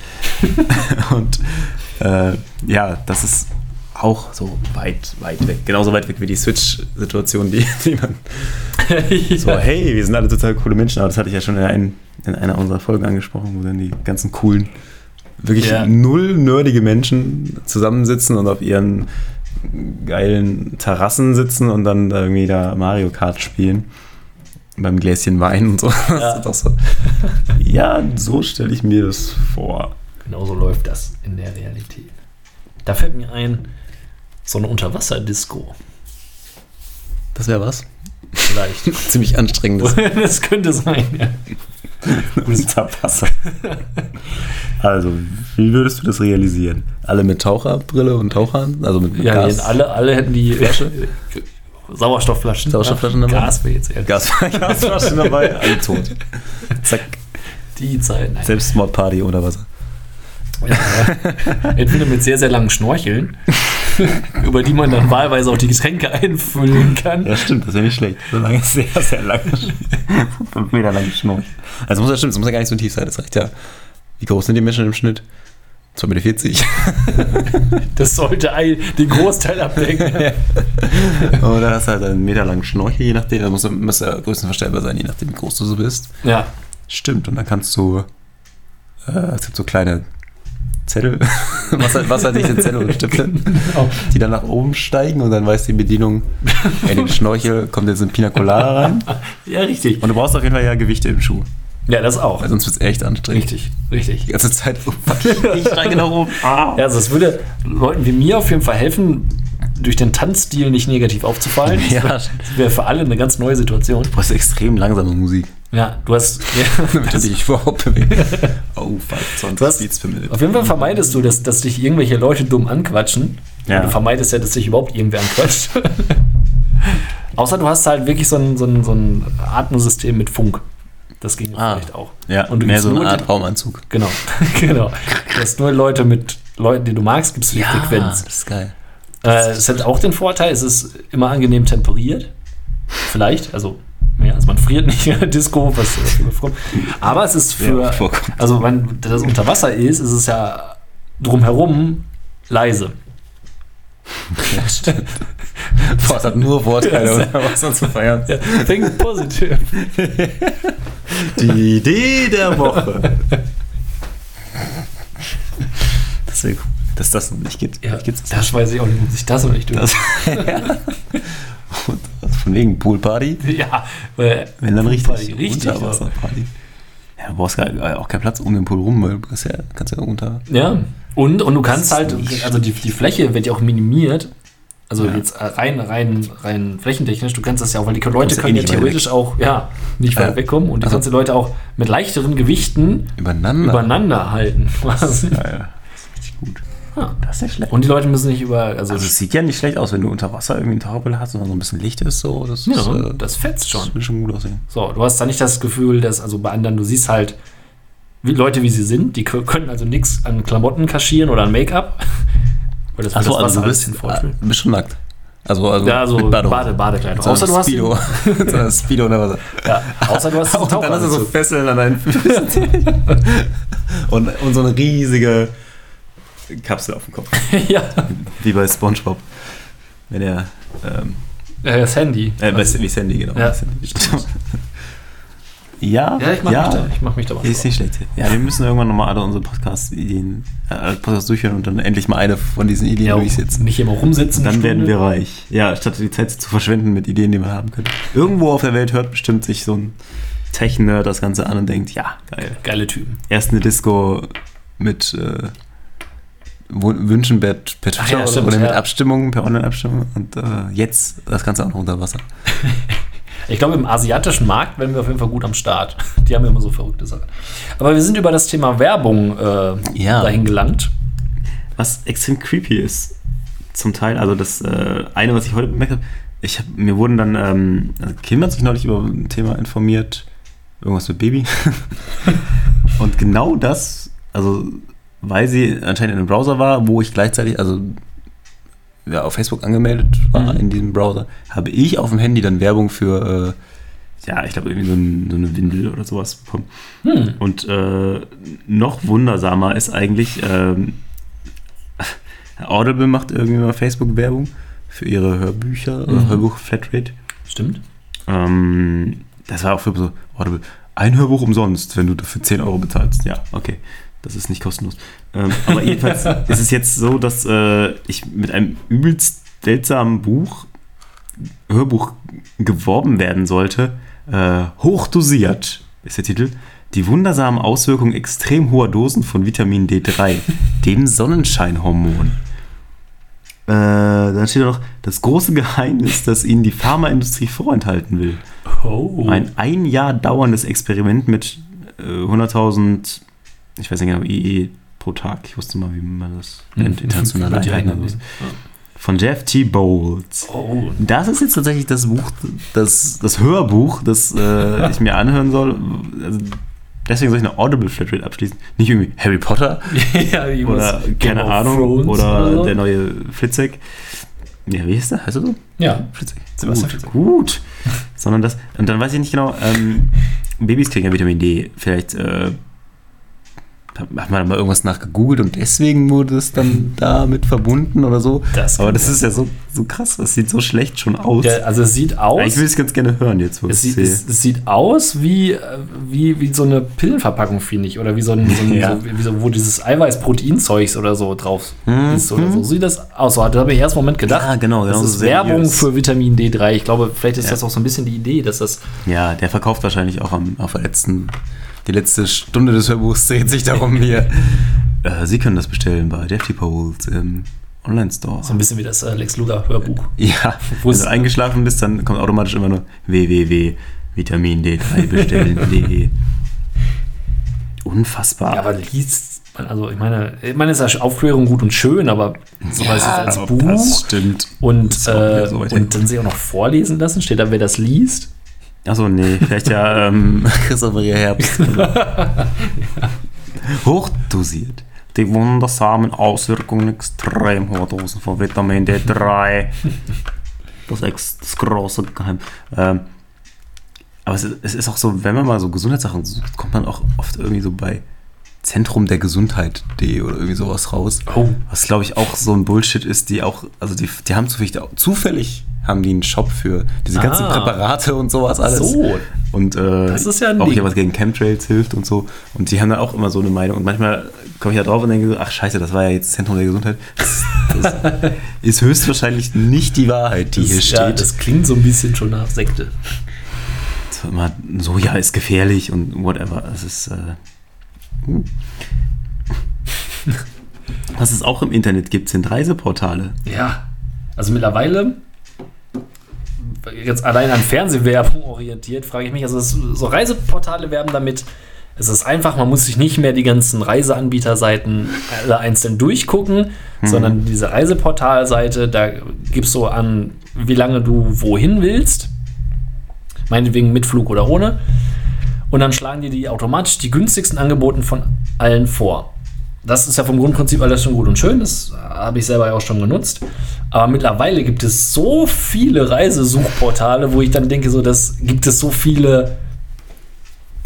Und äh, ja, das ist auch so weit, weit weg. Genauso weit weg wie die Switch-Situation, die, die man so, ja. hey, wir sind alle total coole Menschen, aber das hatte ich ja schon in, ein, in einer unserer Folgen angesprochen, wo dann die ganzen coolen, wirklich Ja. null nerdige Menschen zusammensitzen und auf ihren geilen Terrassen sitzen und dann da irgendwie da Mario Kart spielen. Beim Gläschen Wein und so. [LAUGHS] Ja. so. Ja, so stelle ich mir das vor. Genau so läuft das in der Realität. Da fällt mir ein, so eine Unterwasserdisco. Das wäre was? Vielleicht. [LAUGHS] Ziemlich anstrengendes [LAUGHS] das könnte sein, ja. [LAUGHS] Unterwasser. Also, wie würdest du das realisieren? Alle mit Taucherbrille und Tauchern? Also mit Ja, Gas? Alle, alle hätten die [LAUGHS] Sauerstoffflaschen. Sauerstoffflaschen dabei? Gas wäre jetzt eher Gas [LAUGHS] Gasflaschen dabei, alle tot. Zack, die Zeit. Nein. Selbstmordparty unter Wasser. Ja. Entweder mit sehr, sehr langen Schnorcheln, [LAUGHS] über die man dann wahlweise auch die Getränke einfüllen kann. Ja, stimmt, das wäre nicht schlecht. So lange, sehr, sehr lang. Fünf Meter lang Schnorch. Also muss ja stimmen, es muss ja gar nicht so tief sein. Das reicht ja. Wie groß sind die Menschen im Schnitt? 2,40 Meter. [LAUGHS] Das sollte ein, den Großteil abdecken. [LAUGHS] Und dann hast du halt einen Meter langen Schnorchel, je nachdem. Da muss, muss ja größtenverstellbar sein, je nachdem, wie groß du so bist. Ja. Stimmt, und dann kannst du. Äh, es gibt so kleine Zettel, [LAUGHS] Wasser, wasserdichte Zettel und Stifte, Genau. die dann nach oben steigen und dann weiß die Bedienung, [LAUGHS] in den Schnorchel kommt jetzt ein Pina Colada rein. Ja, richtig. Und du brauchst auf jeden Fall ja Gewichte im Schuh, Ja, das auch. weil sonst wird es echt anstrengend. Richtig, richtig. Die ganze Zeit, [LAUGHS] oh, ich steige nach oben. Ah. Ja, also es würde Leuten wie mir auf jeden Fall helfen, durch den Tanzstil nicht negativ aufzufallen. Ja. Das wäre für alle eine ganz neue Situation. Du brauchst extrem langsame Musik. Ja, du hast. [LAUGHS] Ja, Damit sich überhaupt bewegt. [LAUGHS] Oh, 25 Du hast- Beats per Minute. auf jeden Fall vermeidest du, dass, dass dich irgendwelche Leute dumm anquatschen. Ja. Du vermeidest ja, dass dich überhaupt irgendwer anquatscht. [LAUGHS] Außer du hast halt wirklich so ein, so ein, so ein Atmosystem mit Funk. Das ging Ah. vielleicht auch. Ja, Und du mehr so eine Art Raumanzug. Genau, genau. Du hast nur Leute mit Leuten, die du magst, gibst du die Frequenz. das ist geil. Äh, es hat auch den Vorteil, es ist immer angenehm temperiert. Vielleicht, also mehr, also man friert nicht in der Disco, was. Aber es ist für, Ja, also wenn das unter Wasser ist, ist es ja drumherum leise. Boah, es hat nur Vorteile, unter Wasser zu feiern. Ja, think positive. Die Idee der Woche. Das wäre cool. Dass das noch nicht geht. Ja, das weiß ich auch nicht, muss ich das noch nicht tun. das. [LAUGHS] Und Von wegen Poolparty. ja, weil, Wenn dann richtig. Richtig. Unterwasserparty. Ja, du brauchst gar, auch keinen Platz um den Pool rum, weil du kannst ja, kannst ja unter. Ja, und, und du kannst halt, also die, die Fläche wird ja auch minimiert. Also Ja. jetzt rein, rein, rein flächentechnisch, du kannst das ja auch, weil die Leute ja eh können ja theoretisch auch, ja, nicht weit Ja. wegkommen und du Also- kannst die Leute auch mit leichteren Gewichten Übereinander. übereinander halten. [LAUGHS] Ja, ja. Ja. Das ist nicht schlecht. Und die Leute müssen nicht über, also, Also es sieht ja nicht schlecht aus, wenn du unter Wasser irgendwie ein Taucherbild hast und dann so ein bisschen Licht ist. So. Das, ja, ist, äh, das fetzt schon. das schon gut aussehen. So, du hast da nicht das Gefühl, dass, also bei anderen, du siehst halt wie Leute, wie sie sind, die kö- können also nichts an Klamotten kaschieren oder an Make-up. Weil das Achso, das also du alles bist, den ah, Vorteil. du bist schon nackt. Also, also Ja, so mit. Bade, Badekleidung. So Außer du hast, Speedo. [LAUGHS] so Speedo unter Wasser. ja, außer du hast [LAUGHS] Und dann hast du so. Fesseln an deinen Füßen. [LAUGHS] und, und so eine riesige Kapsel auf dem Kopf. [LAUGHS] ja, Wie bei Spongebob. Wenn er, ähm, äh, das Handy. äh, bei wie Sandy, genau. Ja. [LAUGHS] Ja, Ja, ich mach, Mich, da, ich mach mich da mal Ist nicht schlecht. Ja, wir müssen irgendwann nochmal alle unsere Podcast-Ideen, äh, Podcasts durchführen und dann endlich mal eine von diesen Ideen ja, durchsetzen. nicht immer rumsitzen. Dann werden wir reich. Ja, statt die Zeit zu verschwenden mit Ideen, die wir haben können. Irgendwo auf der Welt hört bestimmt sich so ein Tech-Nerd das Ganze an und denkt, ja, geil. Geile Typen. Erst eine Disco mit äh, Wünschen per, per Twitter ja, oder, stimmt, oder mit ja. Abstimmung, per Online-Abstimmung und äh, jetzt das Ganze auch noch unter Wasser. [LAUGHS] Ich glaube, im asiatischen Markt werden wir auf jeden Fall gut am Start. Die haben ja immer so verrückte Sachen. Aber wir sind über das Thema Werbung äh, Ja. dahin gelangt. Was extrem creepy ist, zum Teil, also das äh, eine, was ich heute bemerkt habe, ich hab, mir wurden dann, ähm, also Kim hat sich neulich über ein Thema informiert, irgendwas mit Baby. [LAUGHS] Und genau das, also weil sie anscheinend in einem Browser war, wo ich gleichzeitig, also ja, auf Facebook angemeldet war Mhm. in diesem Browser, habe ich auf dem Handy dann Werbung für, äh, ja, ich glaube irgendwie so, ein, so eine Windel oder sowas bekommen. Hm. Und äh, noch wundersamer ist eigentlich, ähm, Audible macht irgendwie mal Facebook-Werbung für ihre Hörbücher, Mhm. oder Hörbuch-Flatrate. Stimmt. Ähm, das war auch für so, Audible, ein Hörbuch umsonst, wenn du dafür 10 Euro bezahlst. Ja, okay. Das ist nicht kostenlos. Ähm, aber jedenfalls [LAUGHS] ist es jetzt so, dass äh, ich mit einem übelst seltsamen Buch, Hörbuch geworben werden sollte. Äh, hochdosiert ist der Titel. Die wundersamen Auswirkungen extrem hoher Dosen von Vitamin D3, dem Sonnenscheinhormon. Äh, dann steht da noch das große Geheimnis, das Ihnen die Pharmaindustrie vorenthalten will. Oh. Ein ein Jahr dauerndes Experiment mit äh, 100.000, ich weiß nicht genau, IE pro Tag. Ich wusste mal, wie man das nennt, internationale Wird ja. Von Jeff T. Bowles. Oh. Das ist jetzt tatsächlich das Buch, das, das Hörbuch, das äh, [LAUGHS] ich mir anhören soll. Also deswegen soll ich eine Audible Flatrate abschließen. Nicht irgendwie Harry Potter [LAUGHS] ja, oder keine Ahnung Thrones oder so. der neue Flitzek. Ja, wie ist der? Heißt er so? Ja. Flitzek. Sebastian gut, Flitzek. gut. Sondern das, und dann weiß ich nicht genau, ähm, Babys kriegen ja Vitamin D. Vielleicht äh, hat man mal irgendwas nachgegoogelt und deswegen wurde es dann damit verbunden oder so. Das Aber das ist ja so, so krass, das sieht so schlecht schon aus. Der, also es sieht aus. ich will es ganz gerne hören jetzt, wo Es sieht, es, es sieht aus wie, äh, wie, wie so eine Pillenverpackung, finde ich. Oder wie so ein, so ein Ja. so, wie so, wo dieses Eiweiß-Protein-Zeugs oder so drauf Mhm. ist oder so. Sieht das aus? So, da habe ich erst einen Moment gedacht. Ja, genau, Das genau, ist so Werbung seriös. für Vitamin D3. Ich glaube, vielleicht ist Ja. das auch so ein bisschen die Idee, dass das. Ja, der verkauft wahrscheinlich auch am, auf der letzten, die letzte Stunde des Hörbuchs dreht sich darum, wie er, [LAUGHS] äh, Sie können das bestellen bei Defty Poles im Online-Store. So ein bisschen wie das äh, Lex Luger-Hörbuch. Ja, [LAUGHS] Wo wenn es- du eingeschlafen bist, dann kommt automatisch immer nur www. Vitamin D3 bestellen.de. [LAUGHS] Unfassbar. Ja, aber liest man, also ich meine, ich meine, es ist ja Aufklärung gut und schön, aber so was jetzt als Buch Das stimmt. und, wieder äh, so und dann sich auch noch vorlesen lassen, steht da, wer das liest. Achso, nee, vielleicht ja [LAUGHS] ähm, Christoph Maria Herbst. [LAUGHS] Hochdosiert. Die wundersamen Auswirkungen extrem hoher Dosen von Vitamin D3. Das, ex, das große Geheim. Ähm, aber es ist, es ist auch so, wenn man mal so Gesundheitssachen sucht, kommt man auch oft irgendwie so bei Zentrum der Gesundheit.de oder irgendwie sowas raus. Oh. Was glaube ich auch so ein Bullshit ist, die auch, also die, die haben zufällig, zufällig haben die einen Shop für diese ganzen Ah. Präparate und sowas alles. So. Und äh, Das ist ja auch hier was gegen Chemtrails hilft und so. Und die haben da auch immer so eine Meinung. Und manchmal komme ich da drauf und denke so, ach scheiße, das war ja jetzt Zentrum der Gesundheit. Das, das [LAUGHS] ist höchstwahrscheinlich nicht die Wahrheit, die hier Das, steht. ja, das klingt so ein bisschen schon nach Sekte. Immer, Soja ist gefährlich und whatever. Es ist. Äh. Was es auch im Internet gibt, sind Reiseportale. Ja. Also mittlerweile, jetzt allein an Fernsehwerbung orientiert, frage ich mich, also es, so Reiseportale werben damit, es ist einfach, man muss sich nicht mehr die ganzen Reiseanbieterseiten alle einzeln durchgucken, sondern diese Reiseportalseite, da gibst du an, wie lange du wohin willst, meinetwegen mit Flug oder ohne, und dann schlagen die die automatisch die günstigsten Angeboten von allen vor. Das ist ja vom Grundprinzip alles schon gut und schön, das habe ich selber ja auch schon genutzt. Aber mittlerweile gibt es so viele Reisesuchportale, wo ich dann denke, so, das gibt es so viele.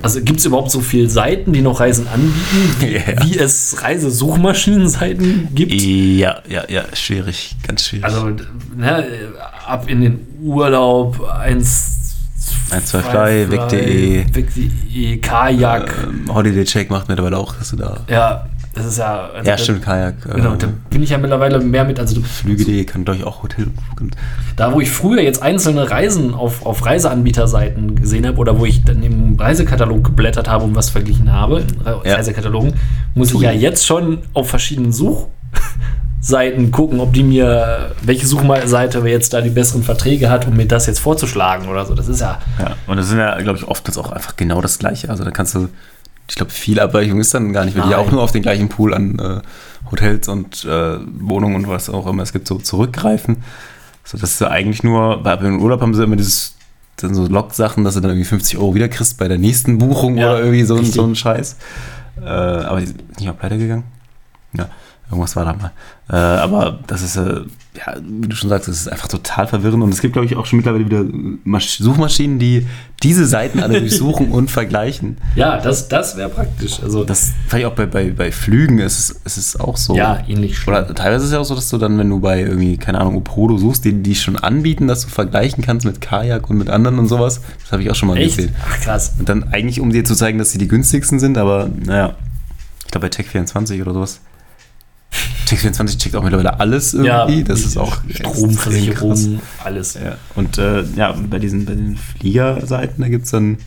Also gibt es überhaupt so viele Seiten, die noch Reisen anbieten, [LAUGHS] wie, Ja. wie es Reisesuchmaschinenseiten gibt? Ja, ja, ja, schwierig, ganz schwierig. Also, ne, ab in den Urlaub, eins, 123, weg.de. weg.de, Kajak. ähm, Holiday Check macht mittlerweile auch, dass du da. Ja, das ist ja. also Ja, stimmt, Kajak. Genau, äh, da bin ich ja mittlerweile mehr mit. Also, Flüge.de kann, ich, auch Hotel. da, wo ich früher jetzt einzelne Reisen auf, auf Reiseanbieterseiten gesehen habe oder wo ich dann im Reisekatalog geblättert habe und was verglichen habe, in Re Ja. Reisekatalogen, muss ich ja jetzt schon auf verschiedenen [LAUGHS] Suchseiten gucken, ob die mir, welche Suchseite jetzt da die besseren Verträge hat, um mir das jetzt vorzuschlagen oder so. Das ist ja. Ja, und das sind ja, glaube ich, oftmals auch einfach genau das Gleiche. Also da kannst du, ich glaube, viel Abweichung ist dann gar nicht, weil die auch nur auf den gleichen Pool an äh, Hotels und äh, Wohnungen und was auch immer es gibt, so zurückgreifen. So, das ist ja eigentlich nur, bei im Urlaub haben sie immer dieses, dann so Log-Sachen, dass du dann irgendwie 50 Euro wieder kriegst bei der nächsten Buchung Ja, oder irgendwie so, ein- richtig. so ein Scheiß. Äh, aber die sind nicht mal pleite gegangen. Ja, irgendwas war da mal. Äh, aber das ist, äh, ja, wie du schon sagst, es ist einfach total verwirrend. Und es gibt, glaube ich, auch schon mittlerweile wieder Masch Suchmaschinen, die diese Seiten alle durchsuchen [LAUGHS] und vergleichen. Ja, das, das wäre praktisch. Also, Das vielleicht auch bei, bei, bei Flügen ist es, ist es auch so. ja, ähnlich schlimm. Oder teilweise ist es ja auch so, dass du dann, wenn du bei irgendwie, keine Ahnung, Opodo suchst, die, die schon anbieten, dass du vergleichen kannst mit Kajak und mit anderen und sowas. Das habe ich auch schon mal Echt? gesehen. Ach, krass. Und dann eigentlich, um dir zu zeigen, dass sie die günstigsten sind, aber naja, ich glaube bei Tech24 oder sowas. Tech24 checkt auch mittlerweile alles irgendwie. das ist auch. Stromversicherung, alles. Ja. Und äh, ja, bei diesen bei den Fliegerseiten, da gibt es dann.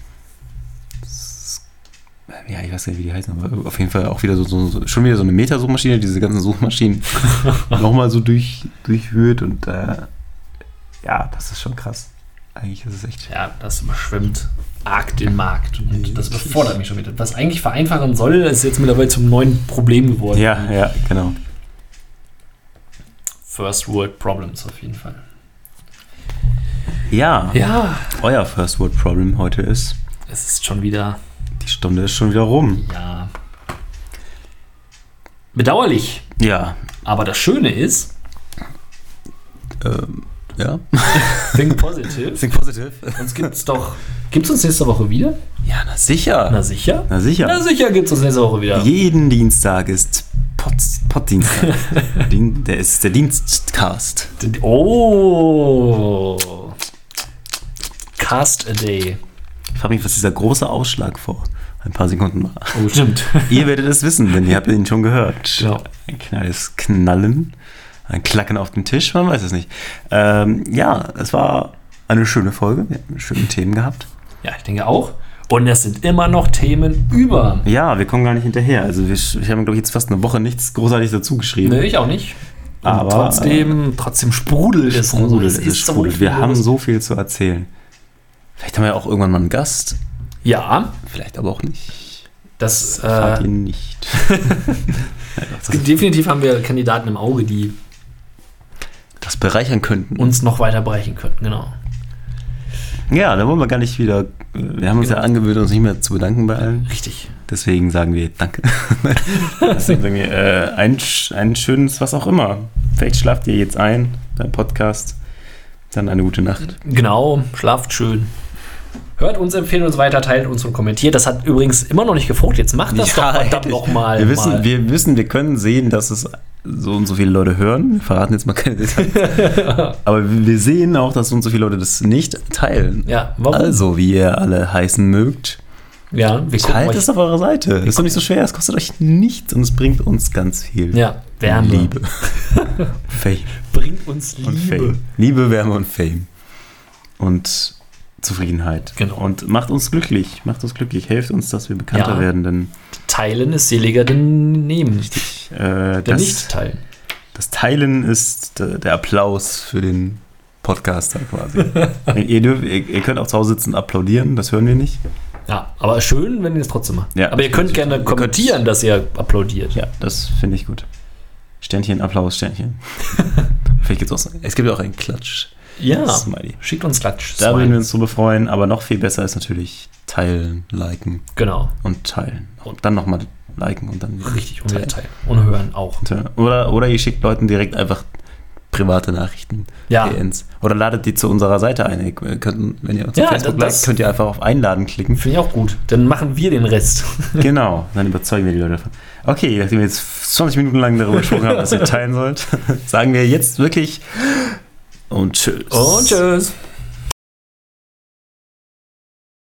Ja, ich weiß nicht, wie die heißen, aber auf jeden Fall auch wieder so, so, so schon wieder so eine Metasuchmaschine, diese ganzen Suchmaschinen [LAUGHS] nochmal so durch, durchwühlt und äh, ja, das ist schon krass. Eigentlich ist es echt. Ja, das überschwemmt arg den Markt. Und das überfordert mich schon wieder. Was eigentlich vereinfachen soll, ist jetzt mittlerweile zum neuen Problem geworden. Ja, ja, genau. First World Problems auf jeden Fall. Ja, Ja, euer First World Problem heute ist, es ist schon wieder, die Stunde ist schon wieder rum. ja, bedauerlich. Ja, Aber das Schöne ist, ähm, ja. [LAUGHS] think positive. Think positive. Uns gibt's doch, gibt's uns nächste Woche wieder? Ja, na sicher. Na sicher? Na sicher. Na sicher gibt's uns nächste Woche wieder. Jeden Dienstag ist Pottdienstag. [LAUGHS] Dien- der ist der Dienstcast. Oh. Cast a day. Ich frage mich, was dieser große Ausschlag vor ein paar Sekunden war. Oh, stimmt. ihr werdet es wissen, denn ihr habt ihn schon gehört. Genau. Ein kleines Knallen, ein Klacken auf dem Tisch, man weiß es nicht. Ähm, ja, es war eine schöne Folge. Wir haben schöne Themen gehabt. Ja, ich denke auch. Und es sind immer noch Themen über. Ja, wir kommen gar nicht hinterher. Also wir, wir haben, glaube ich, jetzt fast eine Woche nichts großartig dazu geschrieben. Nee, ich auch nicht. Und Aber, trotzdem, trotzdem sprudelt es. Sprudelt, Es ist sprudelt. viel Wir haben so viel zu erzählen. Vielleicht haben wir ja auch irgendwann mal einen Gast. Ja, Vielleicht aber auch nicht. das, Erfahrt äh, ihr nicht. [LAUGHS] definitiv haben wir Kandidaten im Auge, die das bereichern könnten. uns noch weiter bereichen könnten, genau. ja, da wollen wir gar nicht wieder. Wir haben uns Genau. ja angewöhnt, uns nicht mehr zu bedanken bei allen. Richtig. Deswegen sagen wir Danke. [LAUGHS] Deswegen sagen wir äh, ein, ein schönes, was auch immer. Vielleicht schlaft ihr jetzt ein beim Podcast. Dann eine gute Nacht. Genau, schlaft schön. Hört uns, empfehlt uns weiter, teilt uns und kommentiert. Das hat übrigens immer noch nicht gefolgt. Jetzt macht das doch verdammt [LAUGHS] nochmal. Wir wissen, mal. wir wissen, wir können sehen, dass es so und so viele Leute hören. Wir verraten jetzt mal keine Details. [LAUGHS] Aber wir sehen auch, dass so und so viele Leute das nicht teilen. ja, warum? Also, wie ihr alle heißen mögt, ja, wir teilt es auf eurer Seite. Ist doch nicht so schwer, es kostet euch nichts und es bringt uns ganz viel Ja, Wärme. Liebe. [LAUGHS] Fame Bringt uns und Liebe. Fame. Liebe, Wärme und Fame. Und Zufriedenheit. Genau. Und macht uns glücklich. Macht uns glücklich. Helft uns, dass wir bekannter Ja. werden, denn Teilen ist seliger denn nehmen. äh, Denn das, nicht teilen. das Teilen ist der, der Applaus für den Podcaster quasi. [LAUGHS] ihr, dürft, ihr, ihr könnt auch zu Hause sitzen und applaudieren, das hören wir nicht. Ja, aber schön, wenn ihr es trotzdem macht. Ja, aber ihr könnt gerne könnt- kommentieren, dass ihr applaudiert. Ja, das finde ich gut. Sternchen, Applaus, Sternchen. [LAUGHS] Vielleicht gibt's auch es gibt auch einen Klatsch. Ja. Smiley. Schickt uns Klatsch. Da würden wir uns drüber freuen, aber noch viel besser ist natürlich teilen, liken Genau. und teilen. Und dann nochmal liken und dann wieder Richtig. Und wieder teilen. Und hören auch. teilen. Oder, oder ihr schickt Leuten direkt einfach private Nachrichten. Ja. PNs. Oder ladet die zu unserer Seite ein. Ihr könnt, wenn ihr uns Ja, auf Facebook liked, könnt ihr einfach auf Einladen klicken. Finde ich auch gut. Dann machen wir den Rest. [LAUGHS] genau, dann überzeugen wir die Leute davon. Okay, nachdem wir jetzt 20 Minuten lang darüber gesprochen haben, was ihr teilen sollt, [LAUGHS] sagen wir jetzt wirklich und tschüss. Und tschüss.